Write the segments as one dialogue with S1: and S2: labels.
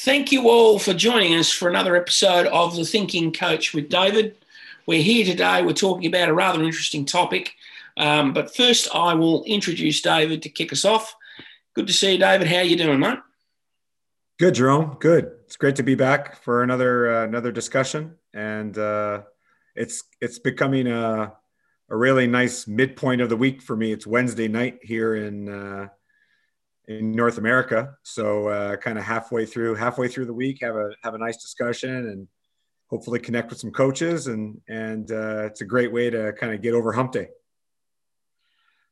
S1: Thank you all for joining us for another episode of The Thinking Coach with David. We're here today, we're talking about a rather interesting topic. Um, but first, I will introduce David to kick us off. Good to see you, David. How are you doing, mate?
S2: Good, Jerome. Good. It's great to be back for another uh, another discussion, and uh, it's it's becoming a a really nice midpoint of the week for me. It's Wednesday night here in uh, in North America, so uh, kind of halfway through halfway through the week, have a have a nice discussion and hopefully connect with some coaches, and and uh, it's a great way to kind of get over hump day.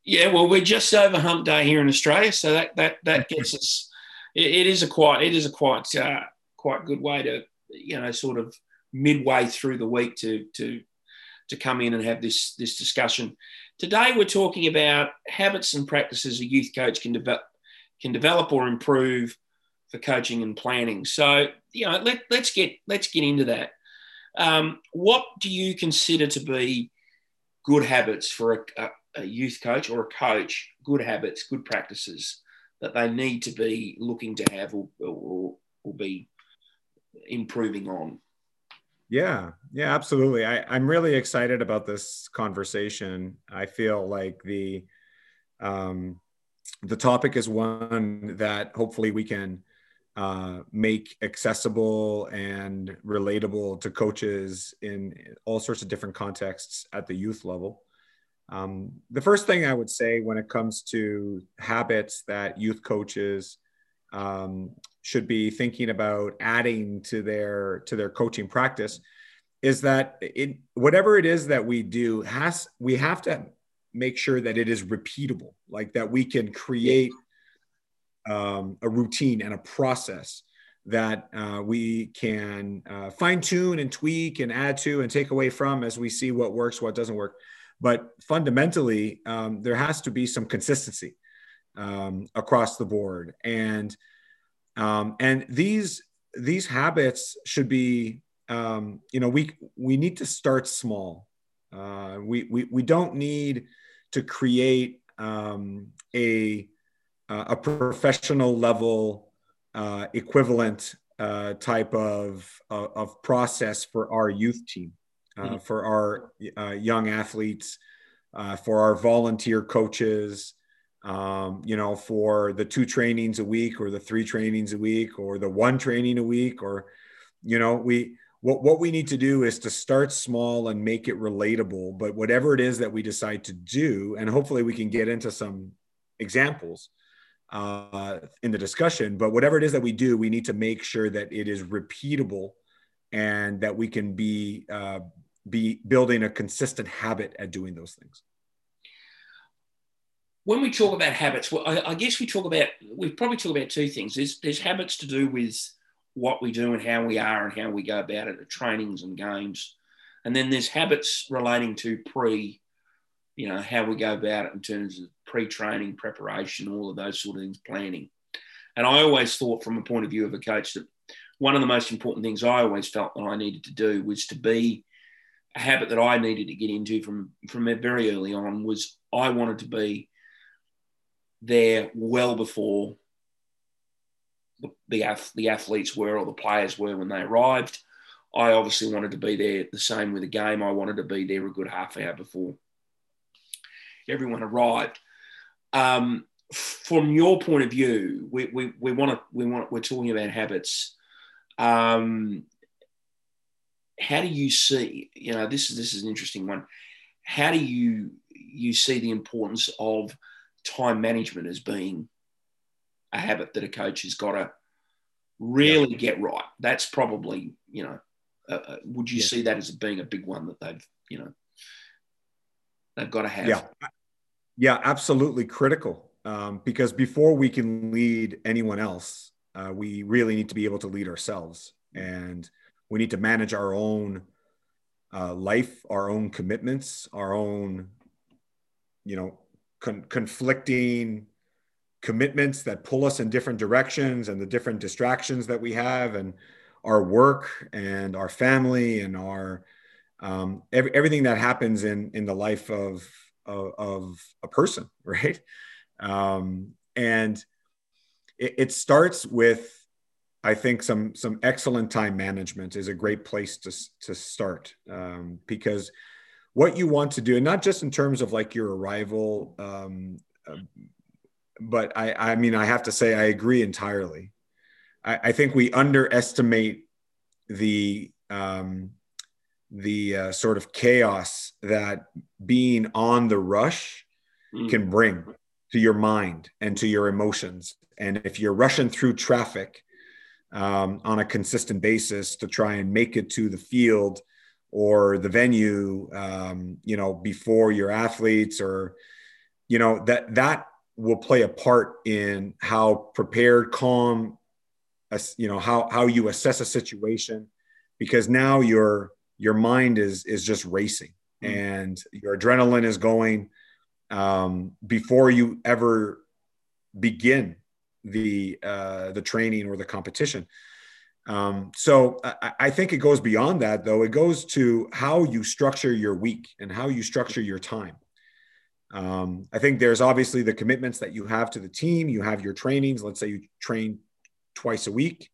S1: Yeah, well, we're just over hump day here in Australia, so that that that gets us. It, it is a quite it is a quite uh, quite good way to you know sort of midway through the week to to to come in and have this this discussion. Today we're talking about habits and practices a youth coach can develop can develop or improve for coaching and planning. So you know let let's get let's get into that. Um, what do you consider to be good habits for a, a youth coach or a coach? Good habits, good practices that they need to be looking to have or, or, or be improving on.
S2: Yeah, yeah, absolutely. I, I'm really excited about this conversation. I feel like the um, the topic is one that hopefully we can uh, make accessible and relatable to coaches in all sorts of different contexts at the youth level. Um, the first thing I would say when it comes to habits that youth coaches um, should be thinking about adding to their to their coaching practice is that it whatever it is that we do has we have to make sure that it is repeatable like that we can create um, a routine and a process that uh, we can uh, fine tune and tweak and add to and take away from as we see what works what doesn't work. But fundamentally um, there has to be some consistency um, across the board. And um, and these these habits should be um, you know we we need to start small. Uh, we, we we don't need to create um, a a professional level uh, equivalent uh, type of, of, of process for our youth team uh, mm-hmm. for our uh, young athletes uh, for our volunteer coaches um, you know, for the two trainings a week or the three trainings a week or the one training a week or, you know, we, what, what we need to do is to start small and make it relatable. But whatever it is that we decide to do, and hopefully we can get into some examples uh, in the discussion, but whatever it is that we do, we need to make sure that it is repeatable and that we can be, uh, be building a consistent habit at doing those things
S1: when we talk about habits, well, I, I, guess we talk about we probably talk about two things. There's there's habits to do with what we do and how we are and how we go about it at trainings and games, and then there's habits relating to pre, you know, how we go about it in terms of pre-training, preparation, all of those sort of things, planning. And I always thought, from a point of view of a coach, that one of the most important things I always felt that I needed to do was to be a habit that I needed to get into from from very early on was I wanted to be there well before the, the, the athletes were or the players were when they arrived. I obviously wanted to be there the same with the game. I wanted to be there a good half hour before everyone arrived. Um, from your point of view, we, we, we want to we want we're talking about habits. Um, how do you see? You know, this is this is an interesting one. How do you you see the importance of time management as being a habit that a coach has got to really yeah. get right. That's probably, you know, uh, uh, would you yeah. see that as being a big one that they've, you know, they've got to have?
S2: Yeah, yeah, absolutely critical. Um, because before we can lead anyone else, uh, we really need to be able to lead ourselves, and we need to manage our own uh, life, our own commitments, our own, you know, con- conflicting commitments that pull us in different directions and the different distractions that we have and our work and our family and our um, every, everything that happens in in the life of of, of a person right? Um, and it, it, starts with I think some some excellent time management is a great place to to start um, because what you want to do, and not just in terms of like your arrival, um, uh, but I I mean I have to say I agree entirely. I, I think we underestimate the um, the uh, sort of chaos that being on the rush mm. can bring to your mind and to your emotions. And if you're rushing through traffic um, on a consistent basis to try and make it to the field or the venue, um, you know, before your athletes or, you know, that that will play a part in how prepared, calm, you know, how how you assess a situation, because now your your mind is is just racing mm-hmm. and your adrenaline is going um, before you ever begin the uh, the training or the competition. Um, so I, I, think it goes beyond that, though. It goes to how you structure your week and how you structure your time. Um, I think there's obviously the commitments that you have to the team. You have your trainings. Let's say you train twice a week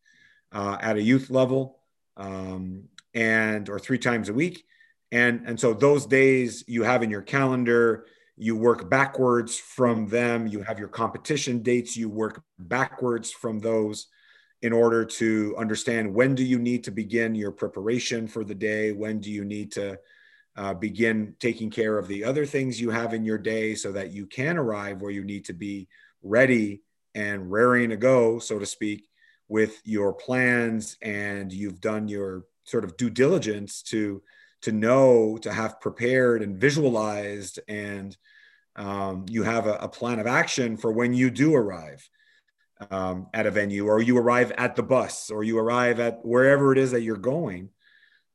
S2: uh, at a youth level, um, and or three times a week, and and so those days you have in your calendar you work backwards from them you have your competition dates you work backwards from those in order to understand when do you need to begin your preparation for the day when do you need to uh, begin taking care of the other things you have in your day so that you can arrive where you need to be ready and raring to go so to speak with your plans. And you've done your sort of due diligence to to know to have prepared and visualized. And um, you have a, a, plan of action for when you do arrive um, at a venue or you arrive at the bus or you arrive at wherever it is that you're going.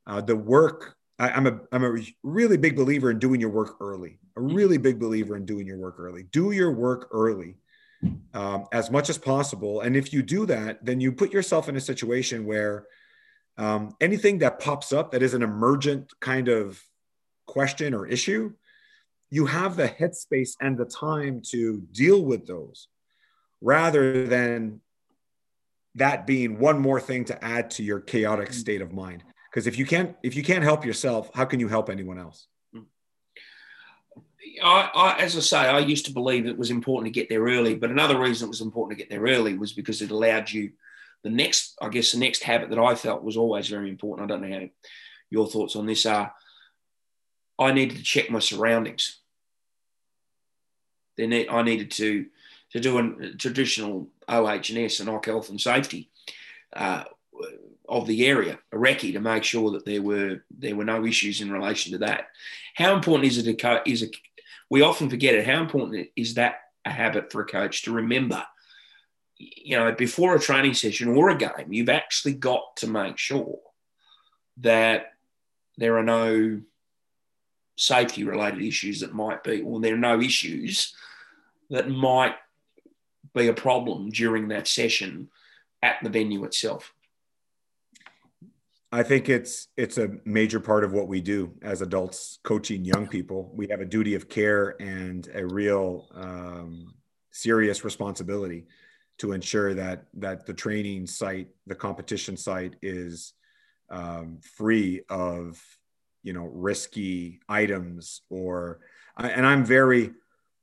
S2: Uh, the work I, am a i'm a really big believer in doing your work early a really big believer in doing your work early. Do your work early um, as much as possible. And if you do that then you put yourself in a situation where um, anything that pops up that is an emergent kind of question or issue you have the headspace and the time to deal with those rather than that being one more thing to add to your chaotic mm-hmm. state of mind because if you can't if you can't help yourself how can you help anyone else
S1: I, I, as I say, I used to believe it was important to get there early, but another reason it was important to get there early was because it allowed you the next, I guess, the next habit that I felt was always very important. I don't know how your thoughts on this are. I needed to check my surroundings. Then I needed to to do a traditional OH&S and OC health and safety uh, of the area, a recce, to make sure that there were there were no issues in relation to that. How important is it? A is a we often forget it. How important is that a habit for a coach to remember? You know, before a training session or a game, you've actually got to make sure that there are no safety related issues that might be, or there are no issues that might be a problem during that session at the venue itself?
S2: I think it's it's a major part of what we do as adults coaching young people. We have a duty of care and a real um, serious responsibility to ensure that that the training site, the competition site, is um, free of you know risky items or. And I'm very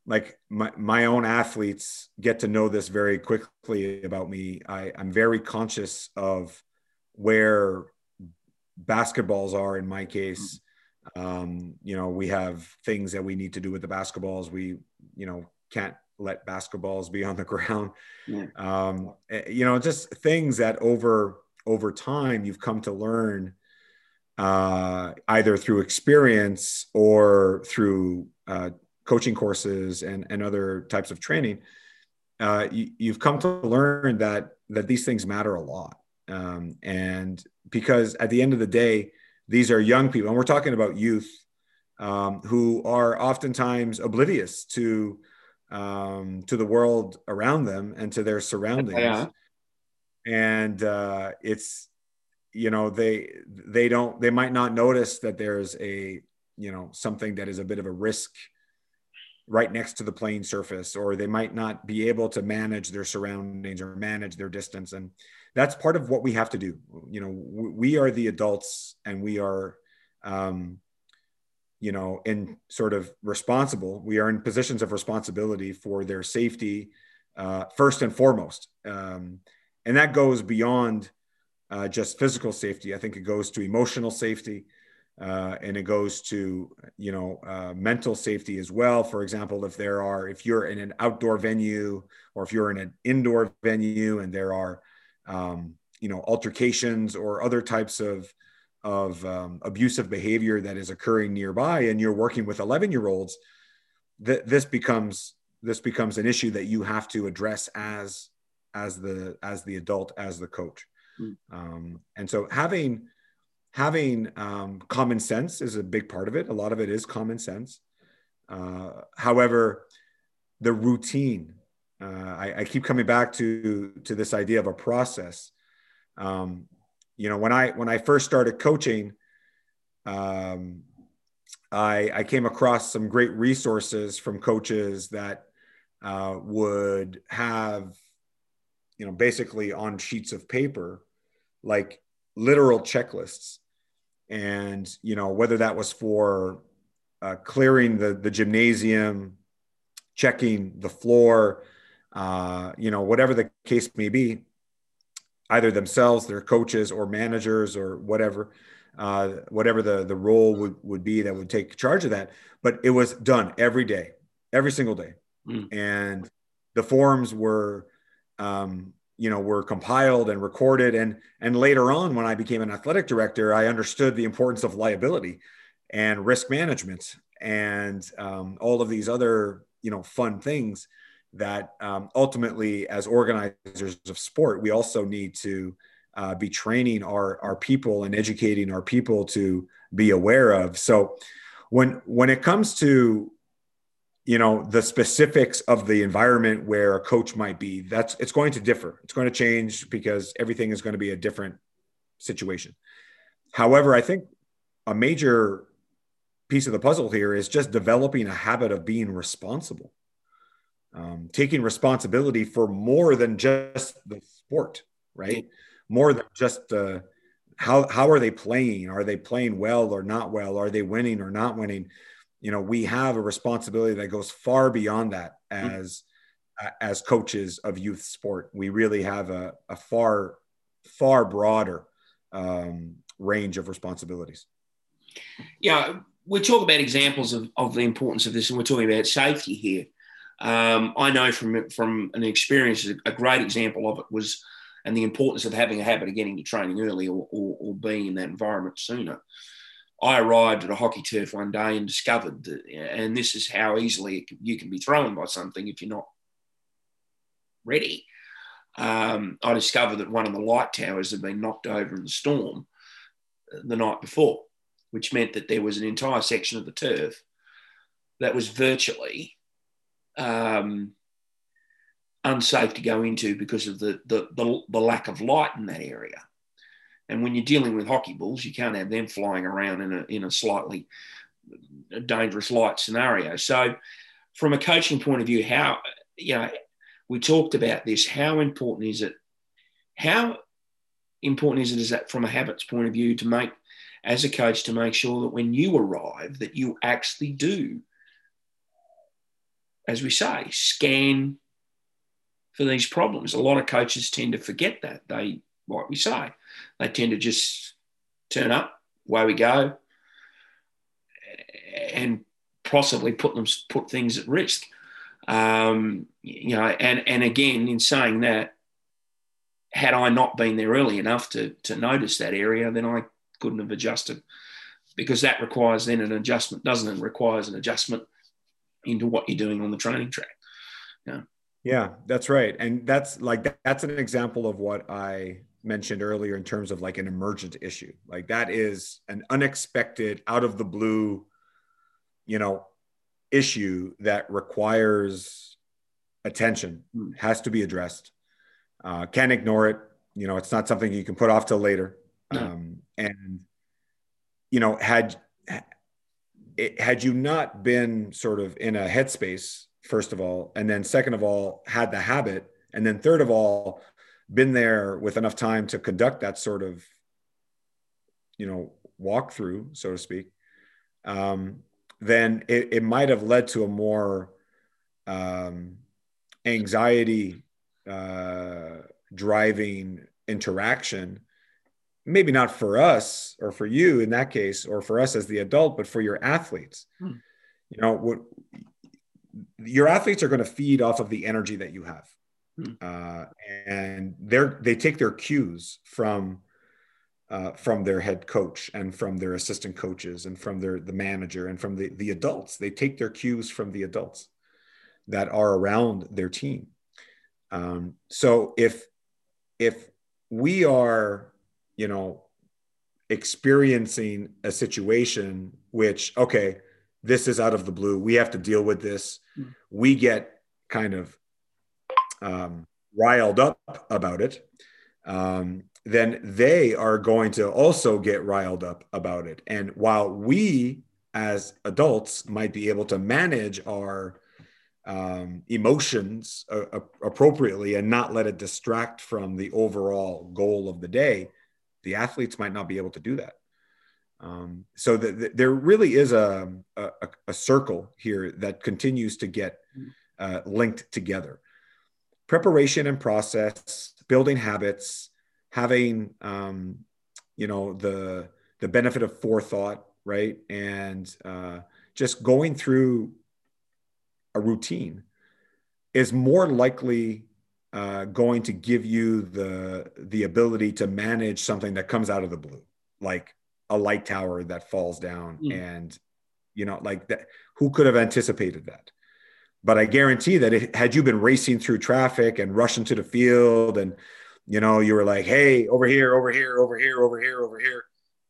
S2: like my, my own athletes get to know this very quickly about me. I, I'm very conscious of where basketballs are in my case. Um, you know, we have things that we need to do with the basketballs. We, you know, can't let basketballs be on the ground. Yeah. Um, eh, you know, just things that over over time you've come to learn uh, either through experience or through uh, coaching courses and, and other types of training, uh, you, have come to learn that that these things matter a lot. Um, and because at the end of the day, these are young people, and we're talking about youth um, who are oftentimes oblivious to um, to the world around them and to their surroundings. Yeah. And uh, it's you know they they don't they might not notice that there's a you know something that is a bit of a risk right next to the playing surface or they might not be able to manage their surroundings or manage their distance and that's part of what we have to do. You know we are the adults and we are um, you know in sort of responsible we are in positions of responsibility for their safety uh, first and foremost. Um, and that goes beyond uh, just physical safety. I think it goes to emotional safety uh, and it goes to you know uh, mental safety as well. For example if there are if you're in an outdoor venue or if you're in an indoor venue and there are um, you know altercations or other types of of um, abusive behavior that is occurring nearby and you're working with 11 year olds that this becomes this becomes an issue that you have to address as as the as the adult as the coach mm. um, and so having having um, common sense is a big part of it. A lot of it is common sense. Uh, however, the routine, uh, I, I, keep coming back to to this idea of a process. Um, you know, when I when I first started coaching, um, I, I came across some great resources from coaches that uh, would have, you know, basically on sheets of paper, like literal checklists and you know whether that was for uh, clearing the the gymnasium checking the floor uh, you know whatever the case may be either themselves their coaches or managers or whatever uh, whatever the the role would, would be that would take charge of that. But it was done every day every single day. Mm. and the forms were um, you know were compiled and recorded. And and later on when i became an athletic director i understood the importance of liability and risk management and um, all of these other you know fun things that um, ultimately as organizers of sport we also need to uh, be training our our people and educating our people to be aware of. So when when it comes to you know the specifics of the environment where a coach might be that's it's going to differ. It's going to change because everything is going to be a different situation. However i think a major piece of the puzzle here is just developing a habit of being responsible um, taking responsibility for more than just the sport right? More than just uh, how how are they playing? Are they playing well or not well? Are they winning or not winning? You know we have a responsibility that goes far beyond that mm-hmm. as mm-hmm. as coaches of youth sport. We really have a, a far far broader um, range of responsibilities.
S1: Yeah we talk about examples of, of the importance of this and we're talking about safety here um, i know from from an experience a great example of it was and the importance of having a habit of getting to training early or, or, or being in that environment sooner I arrived at a hockey turf one day and discovered that, and this is how easily you can be thrown by something if you're not ready. Um, I discovered that one of the light towers had been knocked over in the storm the night before, which meant that there was an entire section of the turf that was virtually um, unsafe to go into because of the, the, the, the lack of light in that area. And when you're dealing with hockey balls, you can't have them flying around in a, in a slightly dangerous light scenario. So, from a coaching point of view, how, you know, we talked about this. How important is it? How important is it is that from a habits point of view to make, as a coach, to make sure that when you arrive, that you actually do, as we say, scan for these problems. A lot of coaches tend to forget that. They, like we say, they tend to just turn up, away we go, and possibly put them put things at risk. Um, you know, and and again, in saying that, had I not been there early enough to to notice that area, then I couldn't have adjusted, because that requires then an adjustment, doesn't it? Requires an adjustment into what you're doing on the training track.
S2: Yeah. Yeah, that's right, and that's like that's an example of what I mentioned earlier in terms of like an emergent issue. Like that is an unexpected, out of the blue, you know, issue that requires attention, hmm. has to be addressed. Uh, can't ignore it. You know, it's not something you can put off till later. No. Um, and you know, had it, had you not been sort of in a headspace, first of all, and then second of all, had the habit, and then third of all, been there with enough time to conduct that sort of, you know, walkthrough, so to speak, um, then it, it might have led to a more um, anxiety uh, driving interaction maybe not for us or for you in that case or for us as the adult but for your athletes hmm. you know what your athletes are going to feed off of the energy that you have hmm. uh, and they're they take their cues from uh, from their head coach and from their assistant coaches and from their the manager and from the the adults they take their cues from the adults that are around their team um, so if if we are you know, experiencing a situation which, okay, this is out of the blue. We have to deal with this. Hmm. We get kind of um, riled up about it. Um, then they are going to also get riled up about it. And while we as adults might be able to manage our um, emotions uh, appropriately and not let it distract from the overall goal of the day, the athletes might not be able to do that. Um, so the, the, there really is a, a, a, circle here that continues to get uh, linked together. Preparation and process, building habits, having um, you know the the benefit of forethought, right, and uh, just going through a routine is more likely uh, going to give you the the ability to manage something that comes out of the blue, like a light tower that falls down, mm. and you know, like that. Who could have anticipated that? But I guarantee that it, had you been racing through traffic and rushing to the field, and you know, you were like, "Hey, over here, over here, over here, over here, over here,"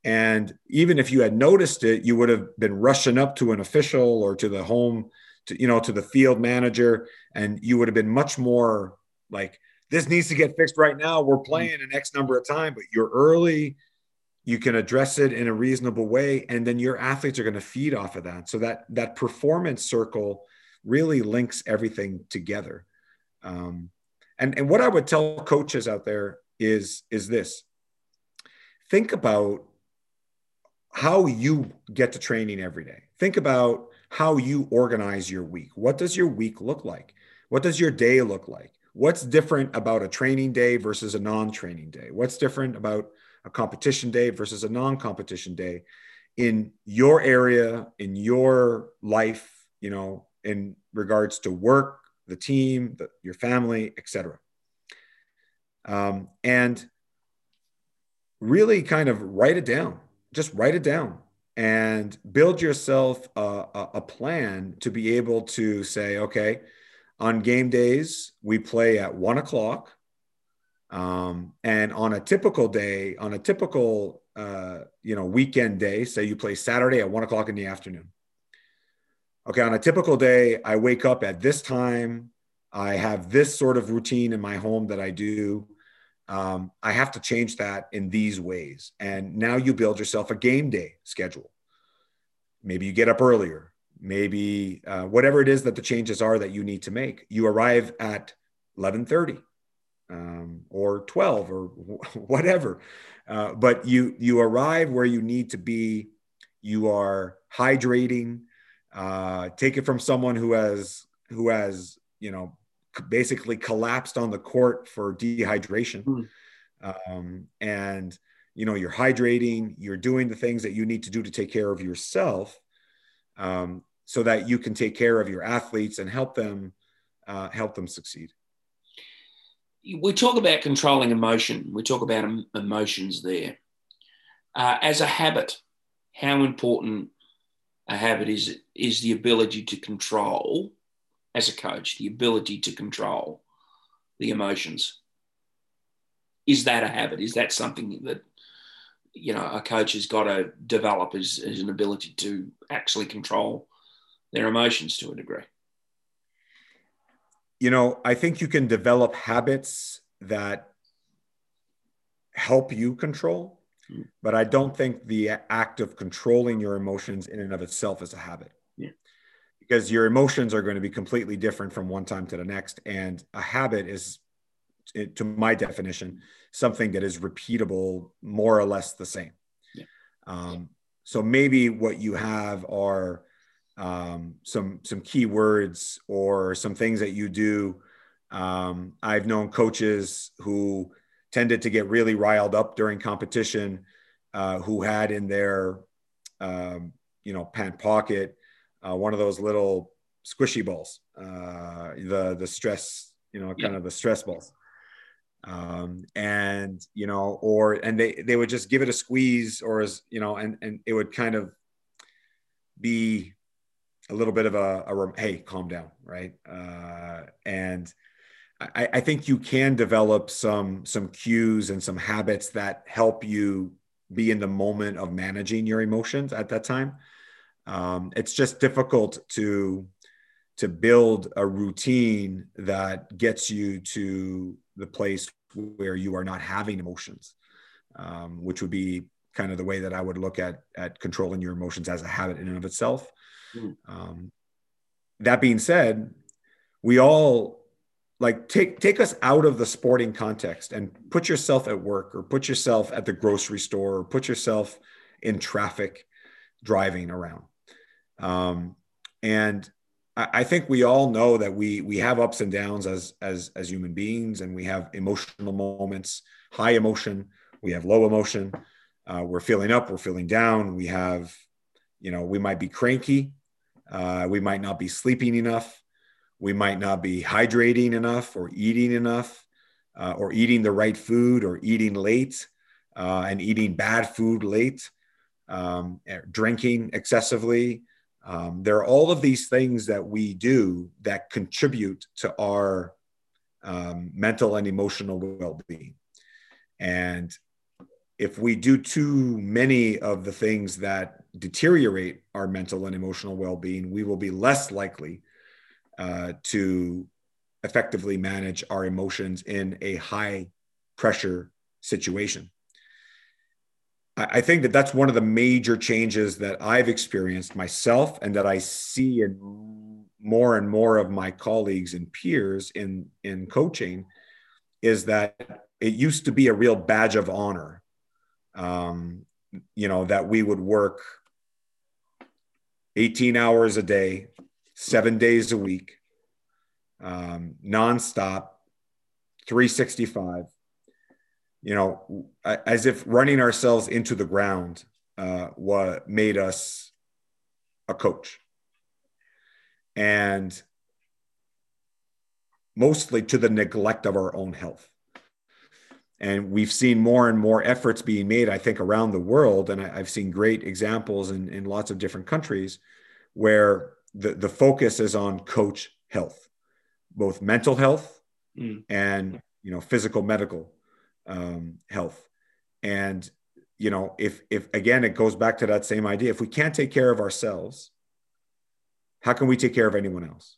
S2: and even if you had noticed it, you would have been rushing up to an official or to the home, to you know, to the field manager, and you would have been much more like this needs to get fixed right now. We're mm-hmm. playing an X number of time, but you're early. You can address it in a reasonable way, and then your athletes are going to feed off of that. So that that performance circle really links everything together. Um, and and what I would tell coaches out there is is this: think about how you get to training every day. Think about how you organize your week. What does your week look like? What does your day look like? What's different about a training day versus a non-training day? What's different about a competition day versus a non-competition day in your area in your life you know in regards to work the team the, your family etc um, and really kind of write it down. Just write it down and build yourself a, a, a plan to be able to say okay on game days, we play at one o'clock. Um, and on a typical day, on a typical uh, you know weekend day, say you play Saturday at one o'clock in the afternoon. Okay, on a typical day, I wake up at this time. I have this sort of routine in my home that I do. Um, I have to change that in these ways. And now you build yourself a game day schedule. Maybe you get up earlier maybe uh, whatever it is that the changes are that you need to make. You arrive at 11.30 um, or 12 or whatever uh, but you you arrive where you need to be. You are hydrating uh, take it from someone who has who has you know basically collapsed on the court for dehydration. Mm. um, and you know you're hydrating you're doing the things that you need to do to take care of yourself. Um, so that you can take care of your athletes and help them uh, help them succeed.
S1: We talk about controlling emotion. We talk about emotions there. Uh, as a habit how important a habit is is the ability to control as a coach the ability to control the emotions. Is that a habit? Is that something that you know a coach has got to develop as, as an ability to actually control their emotions to a degree?
S2: You know, I think you can develop habits that help you control. mm. but I don't think the act of controlling your emotions in and of itself is a habit.
S1: Yeah.
S2: Because your emotions are going to be completely different from one time to the next. And a habit is, to my definition, something that is repeatable, more or less the same.
S1: Yeah.
S2: Um, so maybe what you have are um, some some key words or some things that you do. Um, I've known coaches who tended to get really riled up during competition, uh, who had in their um, you know pant pocket uh, one of those little squishy balls, uh, the the stress you know kind yeah. of the stress balls um, and you know or and they they would just give it a squeeze or as you know and and it would kind of be a little bit of a, a hey calm down right uh, and I, I think you can develop some some cues and some habits that help you be in the moment of managing your emotions at that time um, it's just difficult to to build a routine that gets you to the place where you are not having emotions, um, which would be kind of the way that I would look at at controlling your emotions as a habit in and of itself. Mm. Um, that being said, we all like take take us out of the sporting context and put yourself at work or put yourself at the grocery store or put yourself in traffic driving around. Um, and I think we all know that we we have ups and downs as as as human beings, and we have emotional moments, high emotion, we have low emotion. Uh, we're feeling up, we're feeling down. We have, you know, we might be cranky, uh, we might not be sleeping enough, we might not be hydrating enough, or eating enough, uh, or eating the right food, or eating late, uh, and eating bad food late, um, drinking excessively. Um, there are all of these things that we do that contribute to our um, mental and emotional well-being. And if we do too many of the things that deteriorate our mental and emotional well-being we will be less likely uh, to effectively manage our emotions in a high pressure situation I think that that's one of the major changes that I've experienced myself and that I see in more and more of my colleagues and peers in, in coaching is that it used to be a real badge of honor. Um, you know, that we would work 18 hours a day, seven days a week, um, nonstop, 365 you know, as if running ourselves into the ground uh, what made us a coach. And mostly to the neglect of our own health. And we've seen more and more efforts being made, I think, around the world. And I, have seen great examples in, in lots of different countries where the, the focus is on coach health, both mental health mm. and you know physical medical um, health. And you know, if if again it goes back to that same idea, if we can't take care of ourselves, how can we take care of anyone else?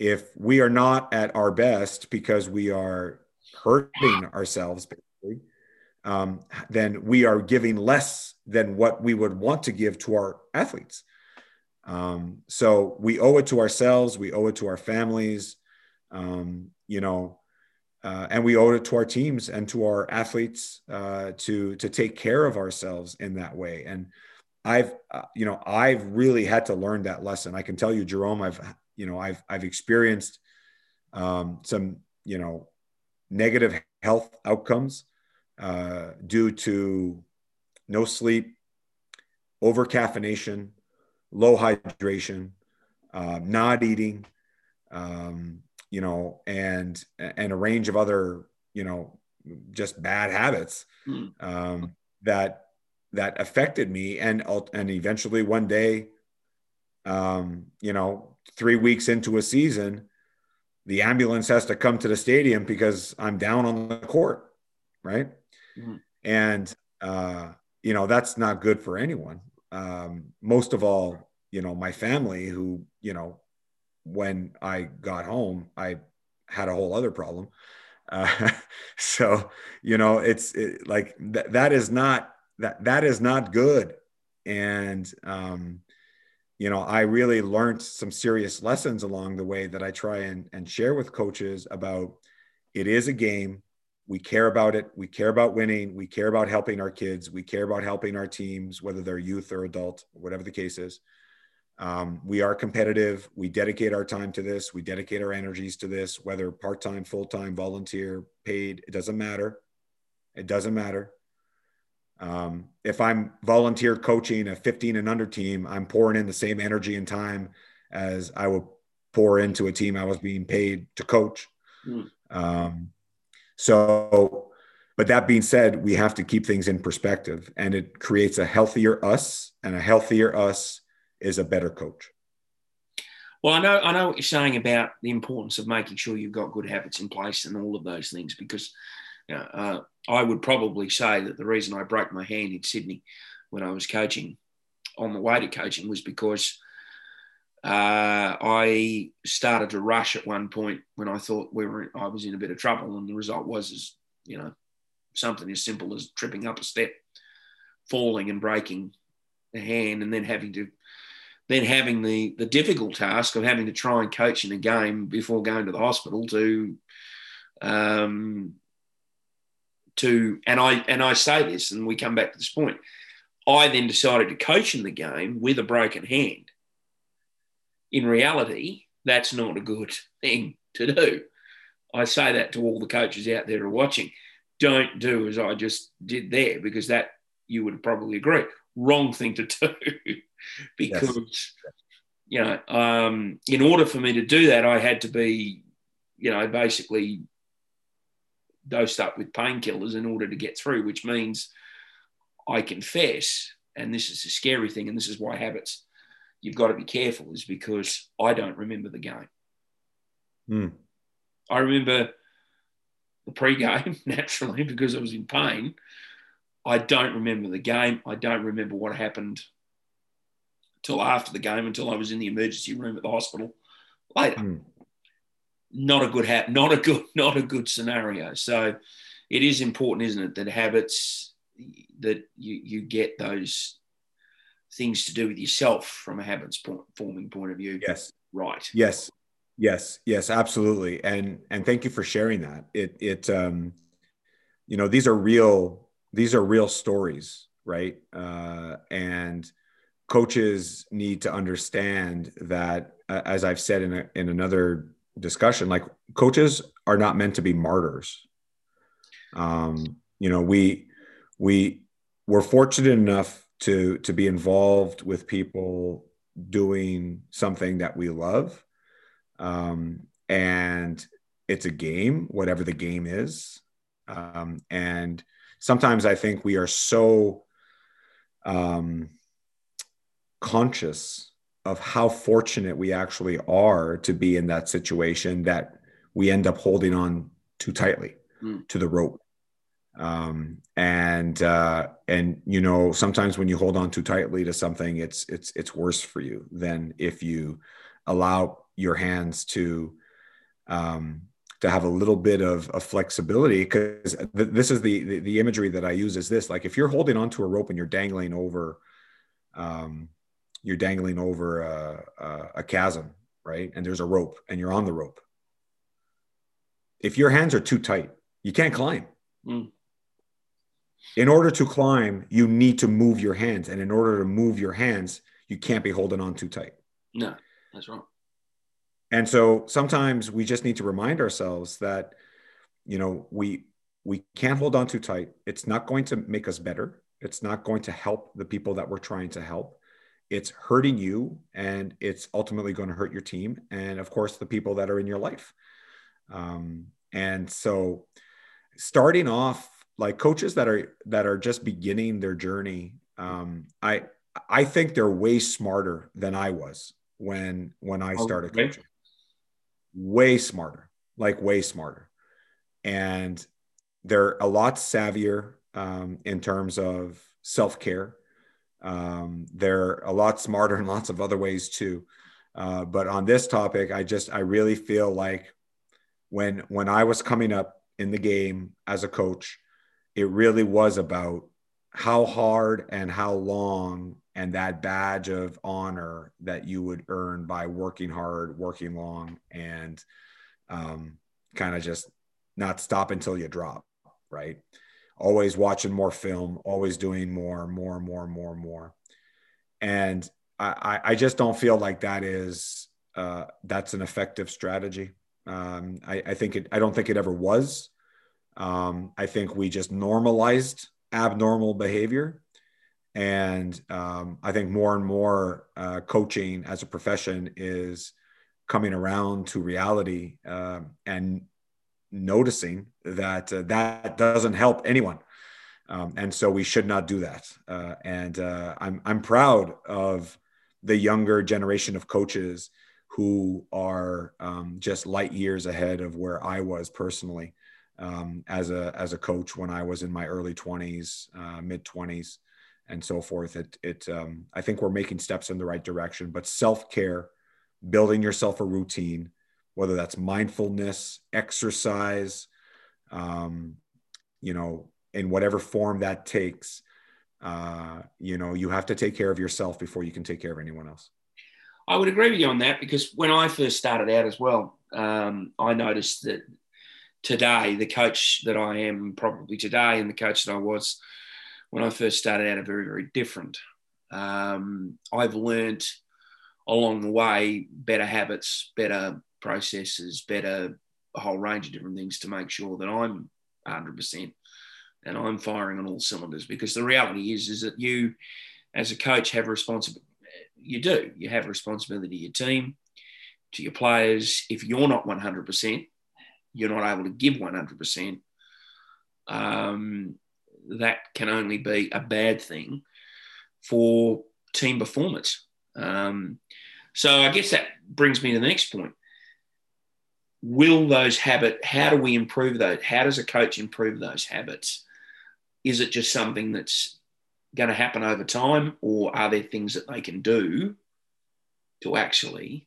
S2: If we are not at our best because we are hurting ourselves, basically, um, then we are giving less than what we would want to give to our athletes. Um, so we owe it to ourselves, we owe it to our families. Um, you know, uh, and we owe it to our teams and to our athletes uh, to to take care of ourselves in that way. And I've uh, you know I've really had to learn that lesson. I can tell you, Jerome, I've you know I've I've experienced um, some you know negative health outcomes uh, due to no sleep, over caffeination, low hydration, uh, not eating. Um, you know, and and a range of other, you know, just bad habits mm. um, that that affected me, and and eventually one day, um, you know, three weeks into a season, the ambulance has to come to the stadium because I'm down on the court, right? Mm. And uh, you know that's not good for anyone. Um, most of all, you know, my family who you know when I got home, I had a whole other problem. Uh, so you know, it's it, like th- that is not that that is not good. And um, you know, I really learned some serious lessons along the way that I try and, and share with coaches about it is a game. We care about it. We care about winning. We care about helping our kids. We care about helping our teams, whether they're youth or adult, whatever the case is. Um, we are competitive. We dedicate our time to this. We dedicate our energies to this, whether part time, full time, volunteer, paid, it doesn't matter. It doesn't matter. Um, if I'm volunteer coaching a 15 and under team, I'm pouring in the same energy and time as I would pour into a team I was being paid to coach. Mm. Um, so, but that being said, we have to keep things in perspective and it creates a healthier us, and a healthier us is a better coach.
S1: Well, I know I know what you're saying about the importance of making sure you've got good habits in place and all of those things because you uh, I would probably say that the reason I broke my hand in Sydney when I was coaching on the way to coaching was because uh, I started to rush at one point when I thought we were I was in a bit of trouble, and the result was is you know something as simple as tripping up a step, falling and breaking a hand, and then having to then having the the difficult task of having to try and coach in a game before going to the hospital to um, to and I and I say this, and we come back to this point. I then decided to coach in the game with a broken hand. In reality, that's not a good thing to do. I say that to all the coaches out there who are watching. Don't do as I just did there because that you would probably agree. Wrong thing to do because yes. you know, um, in order for me to do that, I had to be, you know, basically dosed up with painkillers in order to get through, which means I confess, and this is a scary thing, and this is why habits you've got to be careful, is because I don't remember the game.
S2: Mm.
S1: I remember the pre-game naturally because I was in pain. I don't remember the game. I don't remember what happened till after the game, until I was in the emergency room at the hospital later. Mm not a good ha- not a good not a good scenario. So it is important, isn't it, that habits that you you get those things to do with yourself from a habits forming point of view.
S2: Yes.
S1: Right.
S2: Yes. Yes. Yes. Absolutely. And and thank you for sharing that. It it um, you know these are real these are real stories, right? Uh, and coaches need to understand that, uh, as I've said in a, in another discussion. Like coaches are not meant to be martyrs. Um you know we we we're fortunate enough to to be involved with people doing something that we love. Um and it's a game whatever the game is. Um and sometimes i think we are so um conscious of how fortunate we actually are to be in that situation that we end up holding on too tightly mm. to the rope um, and uh, and you know sometimes when you hold on too tightly to something it's it's it's worse for you than if you allow your hands to um, to have a little bit of, of flexibility because th- this is the, the, the imagery that I use is this like if you're holding onto a rope and you're dangling over um, you're dangling over a, a, a chasm, right? And there's a rope and you're on the rope. If your hands are too tight, you can't climb. Mm. In order to climb, you need to move your hands. And in order to move your hands, you can't be holding on too tight.
S1: No, that's wrong.
S2: And so sometimes we just need to remind ourselves that, you know, we we can't hold on too tight. It's not going to make us better. It's not going to help the people that we're trying to help it's hurting you and it's ultimately going to hurt your team and of course the people that are in your life. Um, and so starting off like coaches that are that are just beginning their journey um, i i think they're way smarter than i was when when i oh, started coaching. Way smarter like way smarter. And they're a lot savvier um, in terms of self-care um, they're a lot smarter in lots of other ways too. Uh, but on this topic, I just I really feel like when when I was coming up in the game as a coach, it really was about how hard and how long and that badge of honor that you would earn by working hard, working long, and um, kind of just not stop until you drop, right? Always watching more film, always doing more, more, more, more, more. And I, I just don't feel like that is uh, that's an effective strategy. Um, I, I, think it. I don't think it ever was. Um, I think we just normalized abnormal behavior, and um, I think more and more uh, coaching as a profession is coming around to reality uh, and noticing that uh, that doesn't help anyone. Um, and so we should not do that. Uh, and uh, I'm I'm proud of the younger generation of coaches who are um, just light years ahead of where I was personally um, as a as a coach when I was in my early 20s, uh, mid 20s, and so forth. It it um, I think we're making steps in the right direction. But self care, building yourself a routine, whether that's mindfulness, exercise, um, you know, in whatever form that takes, uh, you know, you have to take care of yourself before you can take care of anyone else.
S1: I would agree with you on that because when I first started out as well, um, I noticed that today, the coach that I am probably today and the coach that I was when I first started out are very, very different. Um, I've learned along the way better habits, better processes, better a whole range of different things to make sure that I'm 100% and I'm firing on all cylinders because the reality is is that you as a coach have responsibility you do you have responsibility to your team to your players. If you're not 100% you're not able to give 100% um, that can only be a bad thing for team performance. Um, so i guess that brings me to the next point will those habit how do we improve those how does a coach improve those habits is it just something that's going to happen over time, or are there things that they can do to actually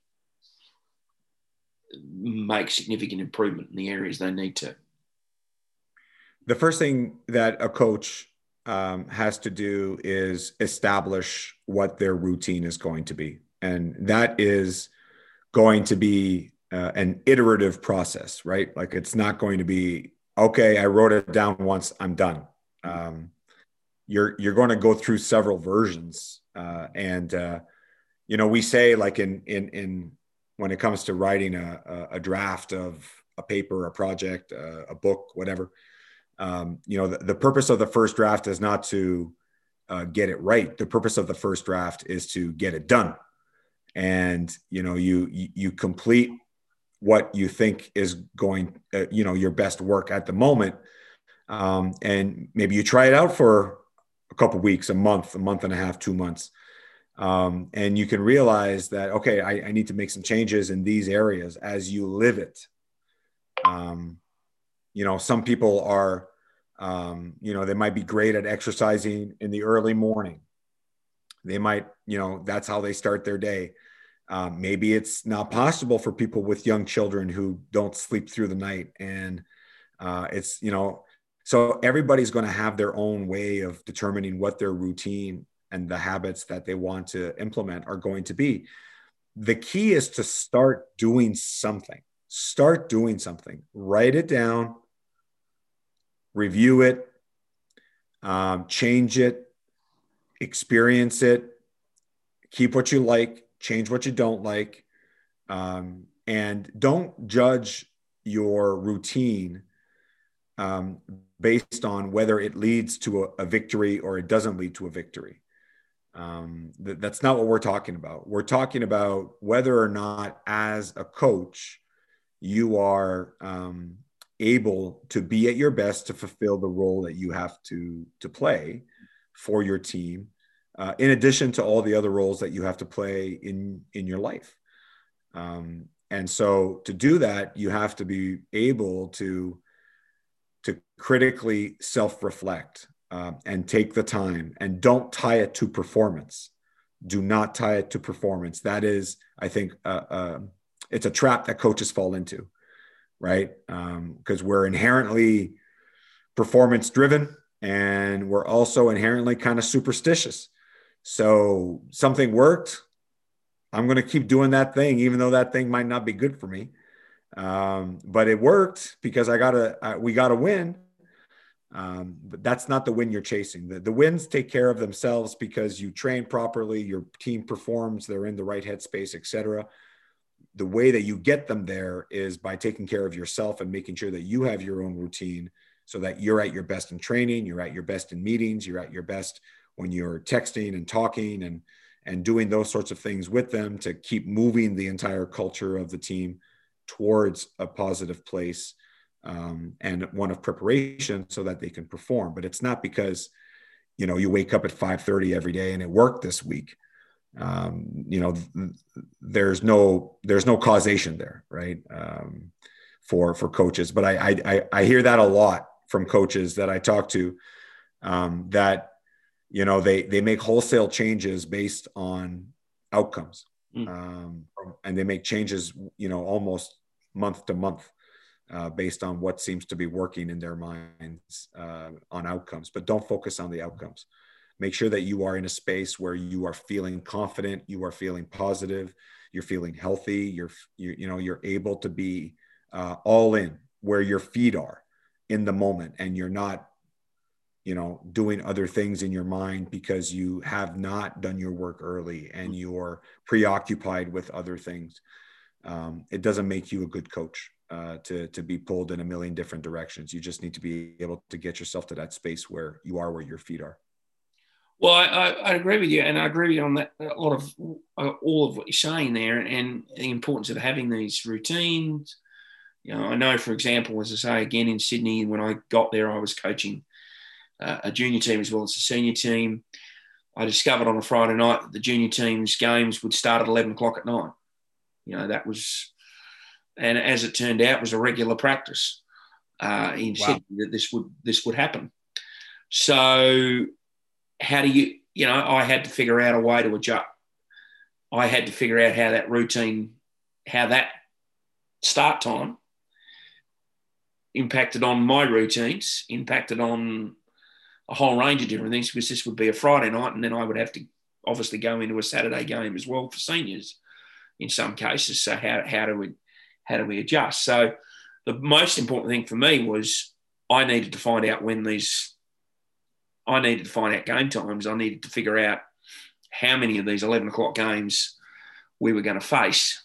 S1: make significant improvement in the areas they need to?
S2: The first thing that a coach um, has to do is establish what their routine is going to be. And that is going to be uh, an iterative process, right? Like it's not going to be, okay, I wrote it down once, I'm done. Um, you're you're going to go through several versions uh, and uh, you know we say like in in in when it comes to writing a, a draft of a paper a project a, a book whatever um, you know the, the, purpose of the first draft is not to uh, get it right. The purpose of the first draft is to get it done. And you know you, you complete what you think is going uh, you know your best work at the moment um, and maybe you try it out for a couple weeks, a month, a month and a half, two months, um, and you can realize that okay, I, I, need to make some changes in these areas as you live it. Um, you know, some people are, um, you know, they might be great at exercising in the early morning. They might, you know, that's how they start their day. Um, maybe it's not possible for people with young children who don't sleep through the night and uh, it's you know so everybody's going to have their own way of determining what their routine and the habits that they want to implement are going to be. The key is to start doing something. Start doing something. Write it down, review it, um, change it, experience it, keep what you like, change what you don't like, um, and don't judge your routine um, based on whether it leads to a, a victory or it doesn't lead to a victory. Um, th- that's not what we're talking about. We're talking about whether or not, as a coach, you are um, able to be at your best to fulfill the role that you have to to play for your team, uh, in addition to all the other roles that you have to play in in your life. Um, and so, to do that, you have to be able to to critically self reflect uh, and take the time and don't tie it to performance. Do not tie it to performance. That is, I think, uh, uh, it's a trap that coaches fall into. right? Because um, we're inherently performance driven and we're also inherently kind of superstitious. So something worked. I'm going to keep doing that thing, even though that thing might not be good for me. Um, but it worked because I got to, we got to win. Um, but that's not the win you're chasing. The, the wins take care of themselves because you train properly, your team performs, they're in the right headspace, etc. The way that you get them there is by taking care of yourself and making sure that you have your own routine so that you're at your best in training, you're at your best in meetings, you're at your best when you're texting and talking and and doing those sorts of things with them to keep moving the entire culture of the team towards a positive place um, and one of preparation so that they can perform. But it's not because you know you wake up at 5:30 every day and it worked this week. Um, you know, there's no there's no causation there, right? Um, for for coaches, but I, I I hear that a lot from coaches that I talk to um, that you know they they make wholesale changes based on outcomes mm. um, and they make changes you know almost month to month uh, based on what seems to be working in their minds uh, on outcomes, but don't focus on the outcomes. Make sure that you are in a space where you are feeling confident, you are feeling positive, you're feeling healthy, you're you, you know you're able to be uh, all in where your feet are in the moment, and you're not you know doing other things in your mind because you have not done your work early and you're preoccupied with other things. Um, it doesn't make you a good coach uh, to to be pulled in a million different directions. You just need to be able to get yourself to that space where you are where your feet are.
S1: Well, I, I, I agree with you, and I agree with you on that. A lot of uh, all of what you're saying there, and the importance of having these routines. You know, I know, for example, as I say again in Sydney, when I got there, I was coaching uh, a junior team as well as a senior team. I discovered on a Friday night that the junior team's games would start at 11 o'clock at night. You know, that was and as it turned out, was a regular practice uh, in wow. Sydney that this would this would happen. So, how do you? You know, I had to figure out a way to adjust. I had to figure out how that routine, how that start time impacted on my routines, impacted on a whole range of different things because this would be a Friday night and then I would have to obviously go into a Saturday game as well for seniors in some cases. So how, how do we how do we adjust? So the most important thing for me was I needed to find out when these, I needed to find out game times. I needed to figure out how many of these 11 o'clock games we were going to face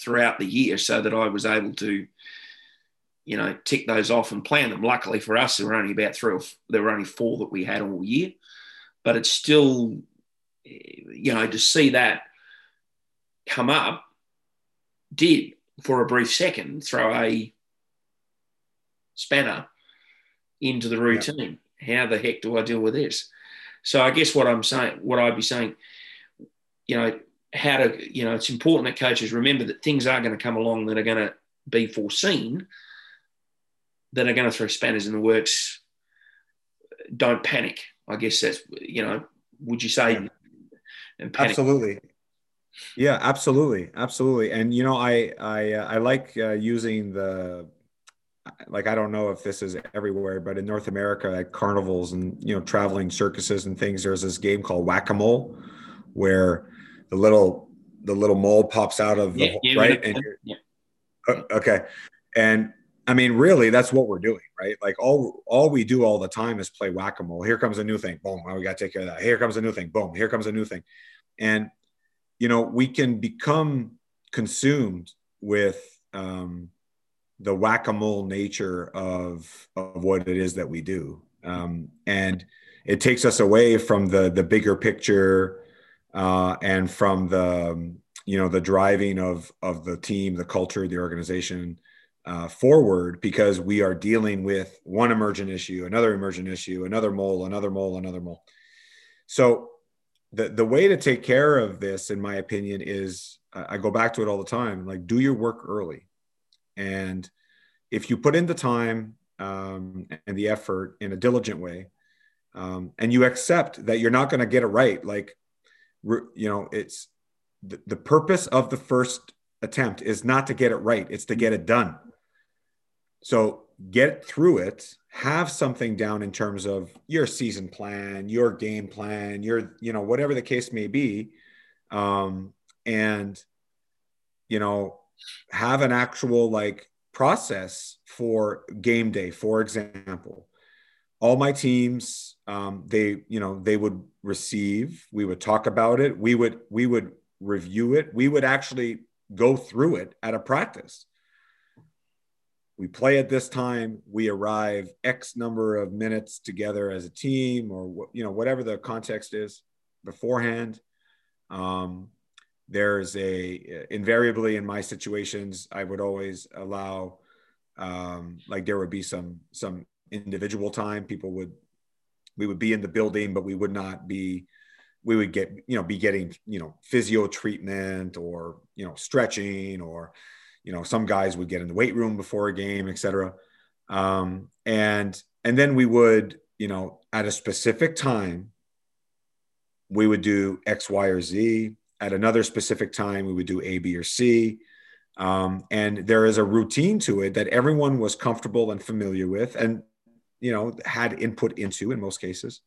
S1: throughout the year so that I was able to, you know, tick those off and plan them. Luckily for us, there were only about three or there were only four that we had all year, but it's still, you know, to see that come up did for a brief second throw a spanner into the routine. Yeah. How the heck do I deal with this? So I guess what I'm saying, what I'd be saying, you know, how to, you know, it's important that coaches remember that things are going to come along that are going to be foreseen, that are going to throw spanners in the works. Don't panic. I guess that's, you know, would you say?
S2: Yeah. Absolutely. Yeah, absolutely, absolutely. And you know, I I uh, I like uh, using the like I don't know if this is everywhere, but in North America at carnivals and you know traveling circuses and things, there's this game called whack a mole, where the little the little mole pops out of the yeah, right and yeah. Uh, okay, and I mean really that's what we're doing, right? Like all all we do all the time is play whack a mole. Here comes a new thing, boom, well, we got to take care of that. Here comes a new thing, boom. Here comes a new thing, and you know, we can become consumed with um, the whack-a-mole nature of of what it is that we do, um, and it takes us away from the the bigger picture uh, and from the you know the driving of of the team, the culture, the organization uh, forward because we are dealing with one emergent issue, another emergent issue, another mole, another mole, another mole. So the the way to take care of this in my opinion is i go back to it all the time like do your work early and if you put in the time um, and the effort in a diligent way um, and you accept that you're not going to get it right like you know it's the, the purpose of the first attempt is not to get it right it's to get it done so get through it. Have something down in terms of your season plan your game plan your you know whatever the case may be. Um, and you know have an actual like process for game day. For example all my teams um, they you know they would receive we would talk about it. We would we would review it. We would actually go through it at a practice we play at this time we arrive x number of minutes together as a team or you know whatever the context is beforehand. Um, there's a invariably in my situations i would always allow um, like there would be some some individual time. People would we would be in the building but we would not be we would get you know be getting you know physio treatment or you know stretching or you know some guys would get in the weight room before a game etc um, and and then we would you know at a specific time we would do x y or z. At another specific time we would do a b or c. Um, and there is a routine to it that everyone was comfortable and familiar with and you know had input into in most cases.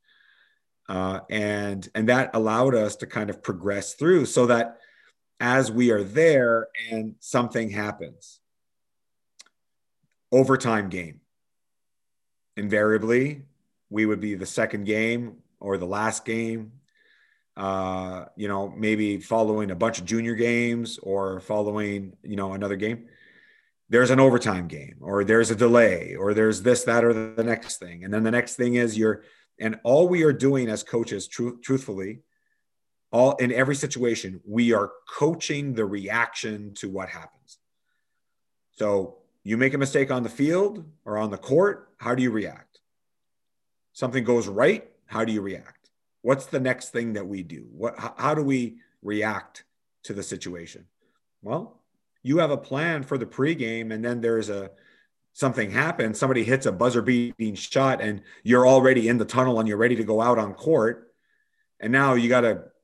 S2: Uh, and and that allowed us to kind of progress through so that as we are there and something happens. Overtime game. Invariably, we would be the second game or the last game. Uh, you know, maybe following a bunch of junior games or following, you know, another game. There's an overtime game, or there's a delay, or there's this, that, or the next thing. And then the next thing is you're, and all we are doing as coaches, truth, truthfully, all in every situation we are coaching the reaction to what happens. So you make a mistake on the field or on the court how do you react? Something goes right how do you react? What's the next thing that we do? What how do we react to the situation? Well you have a plan for the pregame and then there's a something happens somebody hits a buzzer beating shot and you're already in the tunnel and you're ready to go out on court and now you got to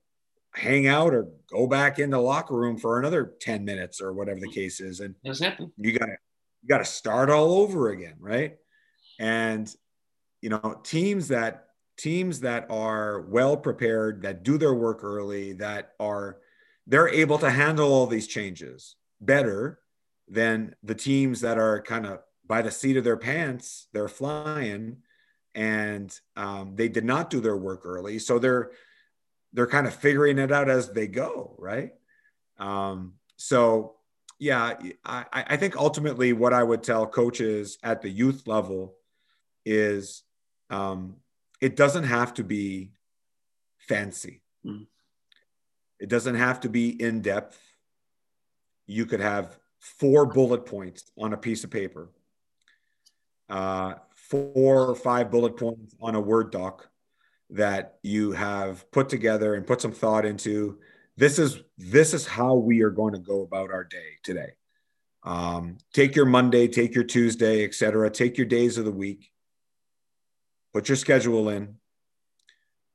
S2: hang out or go back in the locker room for another 10 minutes or whatever the case is. And you got to, you got to start all over again. Right. And, you know, teams that, teams that are well prepared, that do their work early, that are, they're able to handle all these changes better than the teams that are kind of by the seat of their pants. They're flying and um, they did not do their work early. So they're, they're kind of figuring it out as they go, right? Um, so, yeah, I, I think ultimately what I would tell coaches at the youth level is um, it doesn't have to be fancy. Mm. It doesn't have to be in depth. You could have four bullet points on a piece of paper, uh, four or five bullet points on a Word doc that you have put together and put some thought into this is this is how we are going to go about our day today. Um, take your monday take your tuesday etc take your days of the week. Put your schedule in.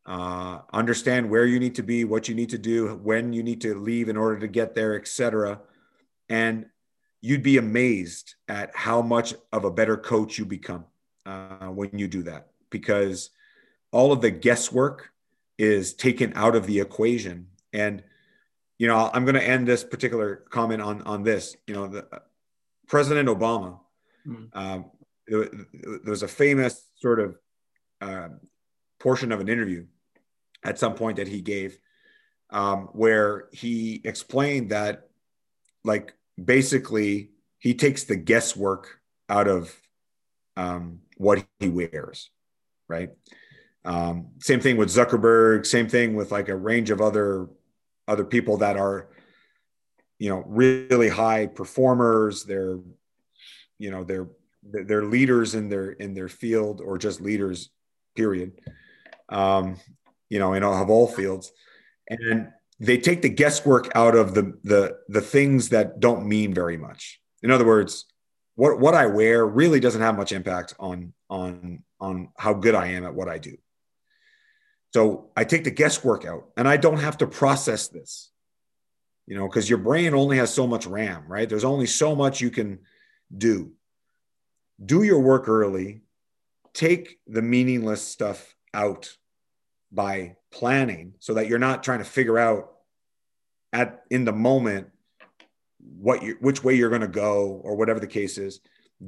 S2: Uh, understand where you need to be what you need to do when you need to leave in order to get there etc and you'd be amazed at how much of a better coach you become uh, when you do that. Because all of the guesswork is taken out of the equation. And, you know, I'm going to end this particular comment on, on this, you know, the, uh, President Obama, mm. um, there, there, was a famous sort of uh, portion of an interview at some point that he gave um, where he explained that like basically he takes the guesswork out of um, what he wears right um, same thing with Zuckerberg. Same thing with like a range of other other people that are, you know, really high performers. They're, you know, they're they're leaders in their in their field or just leaders. Period. Um, you know, in all of all fields, and they take the guesswork out of the the the things that don't mean very much. In other words, what what I wear really doesn't have much impact on on on how good I am at what I do. So I take the guesswork out and I don't have to process this, you know, because your brain only has so much RAM, right? There's only so much you can do. do your work early, take the meaningless stuff out by planning so that you're not trying to figure out at in the moment what you which way you're going to go or whatever the case is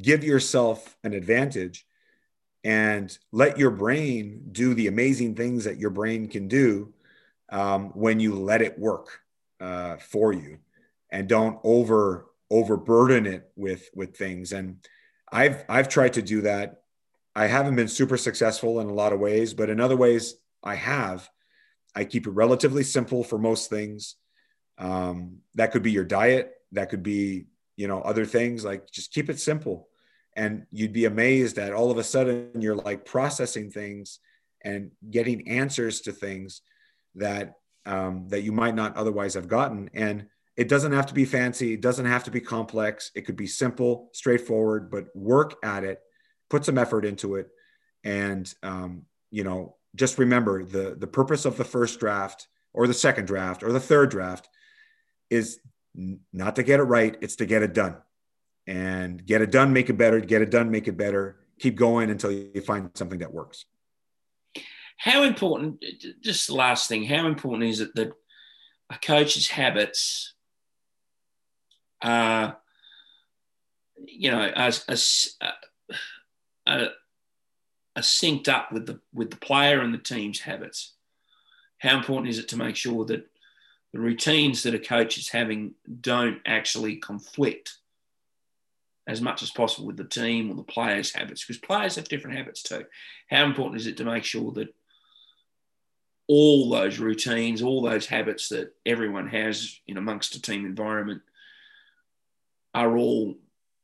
S2: give yourself an advantage and let your brain do the amazing things that your brain can do um, when you let it work uh, for you and don't over overburden it with with things. And i've i've tried to do that. I haven't been super successful in a lot of ways but in other ways i have. I keep it relatively simple for most things. Um, that could be your diet. That could be you know other things. Like just keep it simple and you'd be amazed that all of a sudden you're like processing things and getting answers to things that um, that you might not otherwise have gotten. And it doesn't have to be fancy. It doesn't have to be complex. It could be simple straightforward but work at it. Put some effort into it. And um, you know just remember the the purpose of the first draft or the second draft or the third draft is not to get it right. It's to get it done and get it done make it better get it done make it better. Keep going until you find something that works.
S1: How important just the last thing how important is it that a coach's habits are you know are, are synced up with the with the player and the team's habits? How important is it to make sure that the routines that a coach is having don't actually conflict as much as possible with the team or the players' habits because players have different habits too. How important is it to make sure that all those routines, all those habits that everyone has in amongst a team environment are all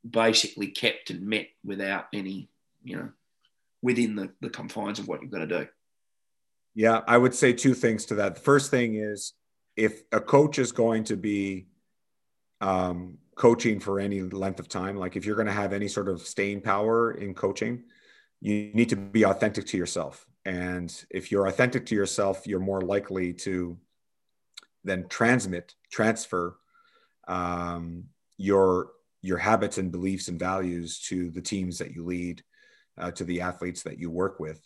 S1: basically kept and met without any, you know, within the, the confines of what you've got to do.
S2: Yeah, I would say two things to that. The first thing is if a coach is going to be um, coaching for any length of time, like if you're going to have any sort of staying power in coaching, you need to be authentic to yourself. And if you're authentic to yourself, you're more likely to then transmit, transfer um, your your habits and beliefs and values to the teams that you lead, uh, to the athletes that you work with.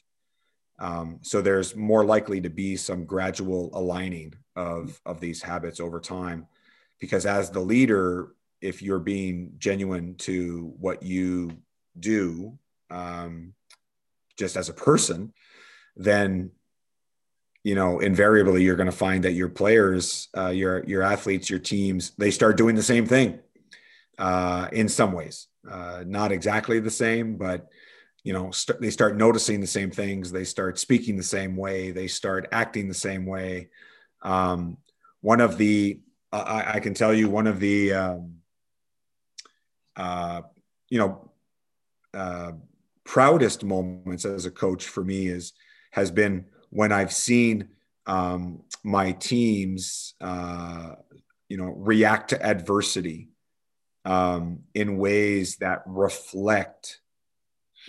S2: Um, so there's more likely to be some gradual aligning of of these habits over time, because as the leader, if you're being genuine to what you do, um, just as a person, then you know invariably you're going to find that your players uh, your your athletes your teams they start doing the same thing uh, in some ways. Uh, not exactly the same but you know st- they start noticing the same things they start speaking the same way they start acting the same way. Um, one of the I, I, can tell you one of the um, uh, you know uh, proudest moments as a coach for me is has been when I've seen um, my teams, uh, you know, react to adversity um, in ways that reflect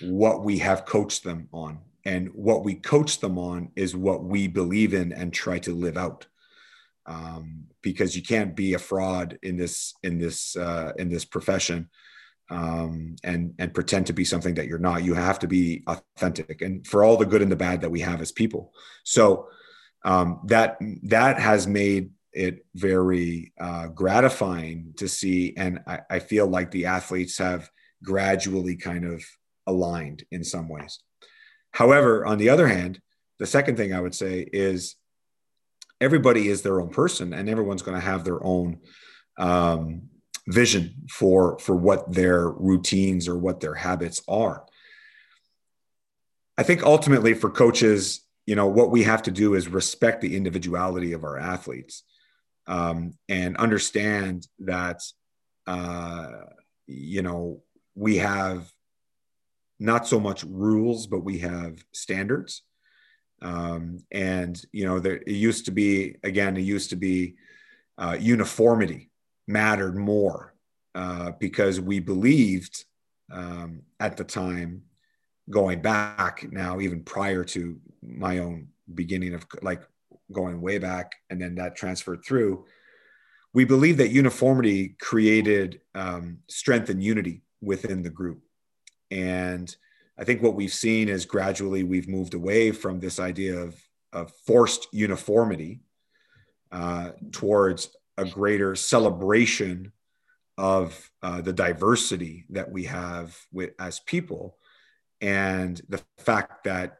S2: what we have coached them on. And what we coach them on is what we believe in and try to live out. Um, because you can't be a fraud in this in this uh, in this profession um, and and pretend to be something that you're not. You have to be authentic, and for all the good and the bad that we have as people. So um, that that has made it very uh, gratifying to see, and I, I feel like the athletes have gradually kind of aligned in some ways. However, on the other hand, the second thing I would say is everybody is their own person, and everyone's going to have their own um, vision for for what their routines or what their habits are. I think ultimately for coaches you know what we have to do is respect the individuality of our athletes um, and understand that uh, you know we have not so much rules but we have standards um, and you know there it used to be again it used to be uh, uniformity mattered more uh, because we believed um, at the time, going back now, even prior to my own beginning of like going way back and then that transferred through, we believed that uniformity created um, strength and unity within the group. and I think what we've seen is gradually we've moved away from this idea of, of forced uniformity uh, towards a greater celebration of uh, the diversity that we have with, as people and the fact that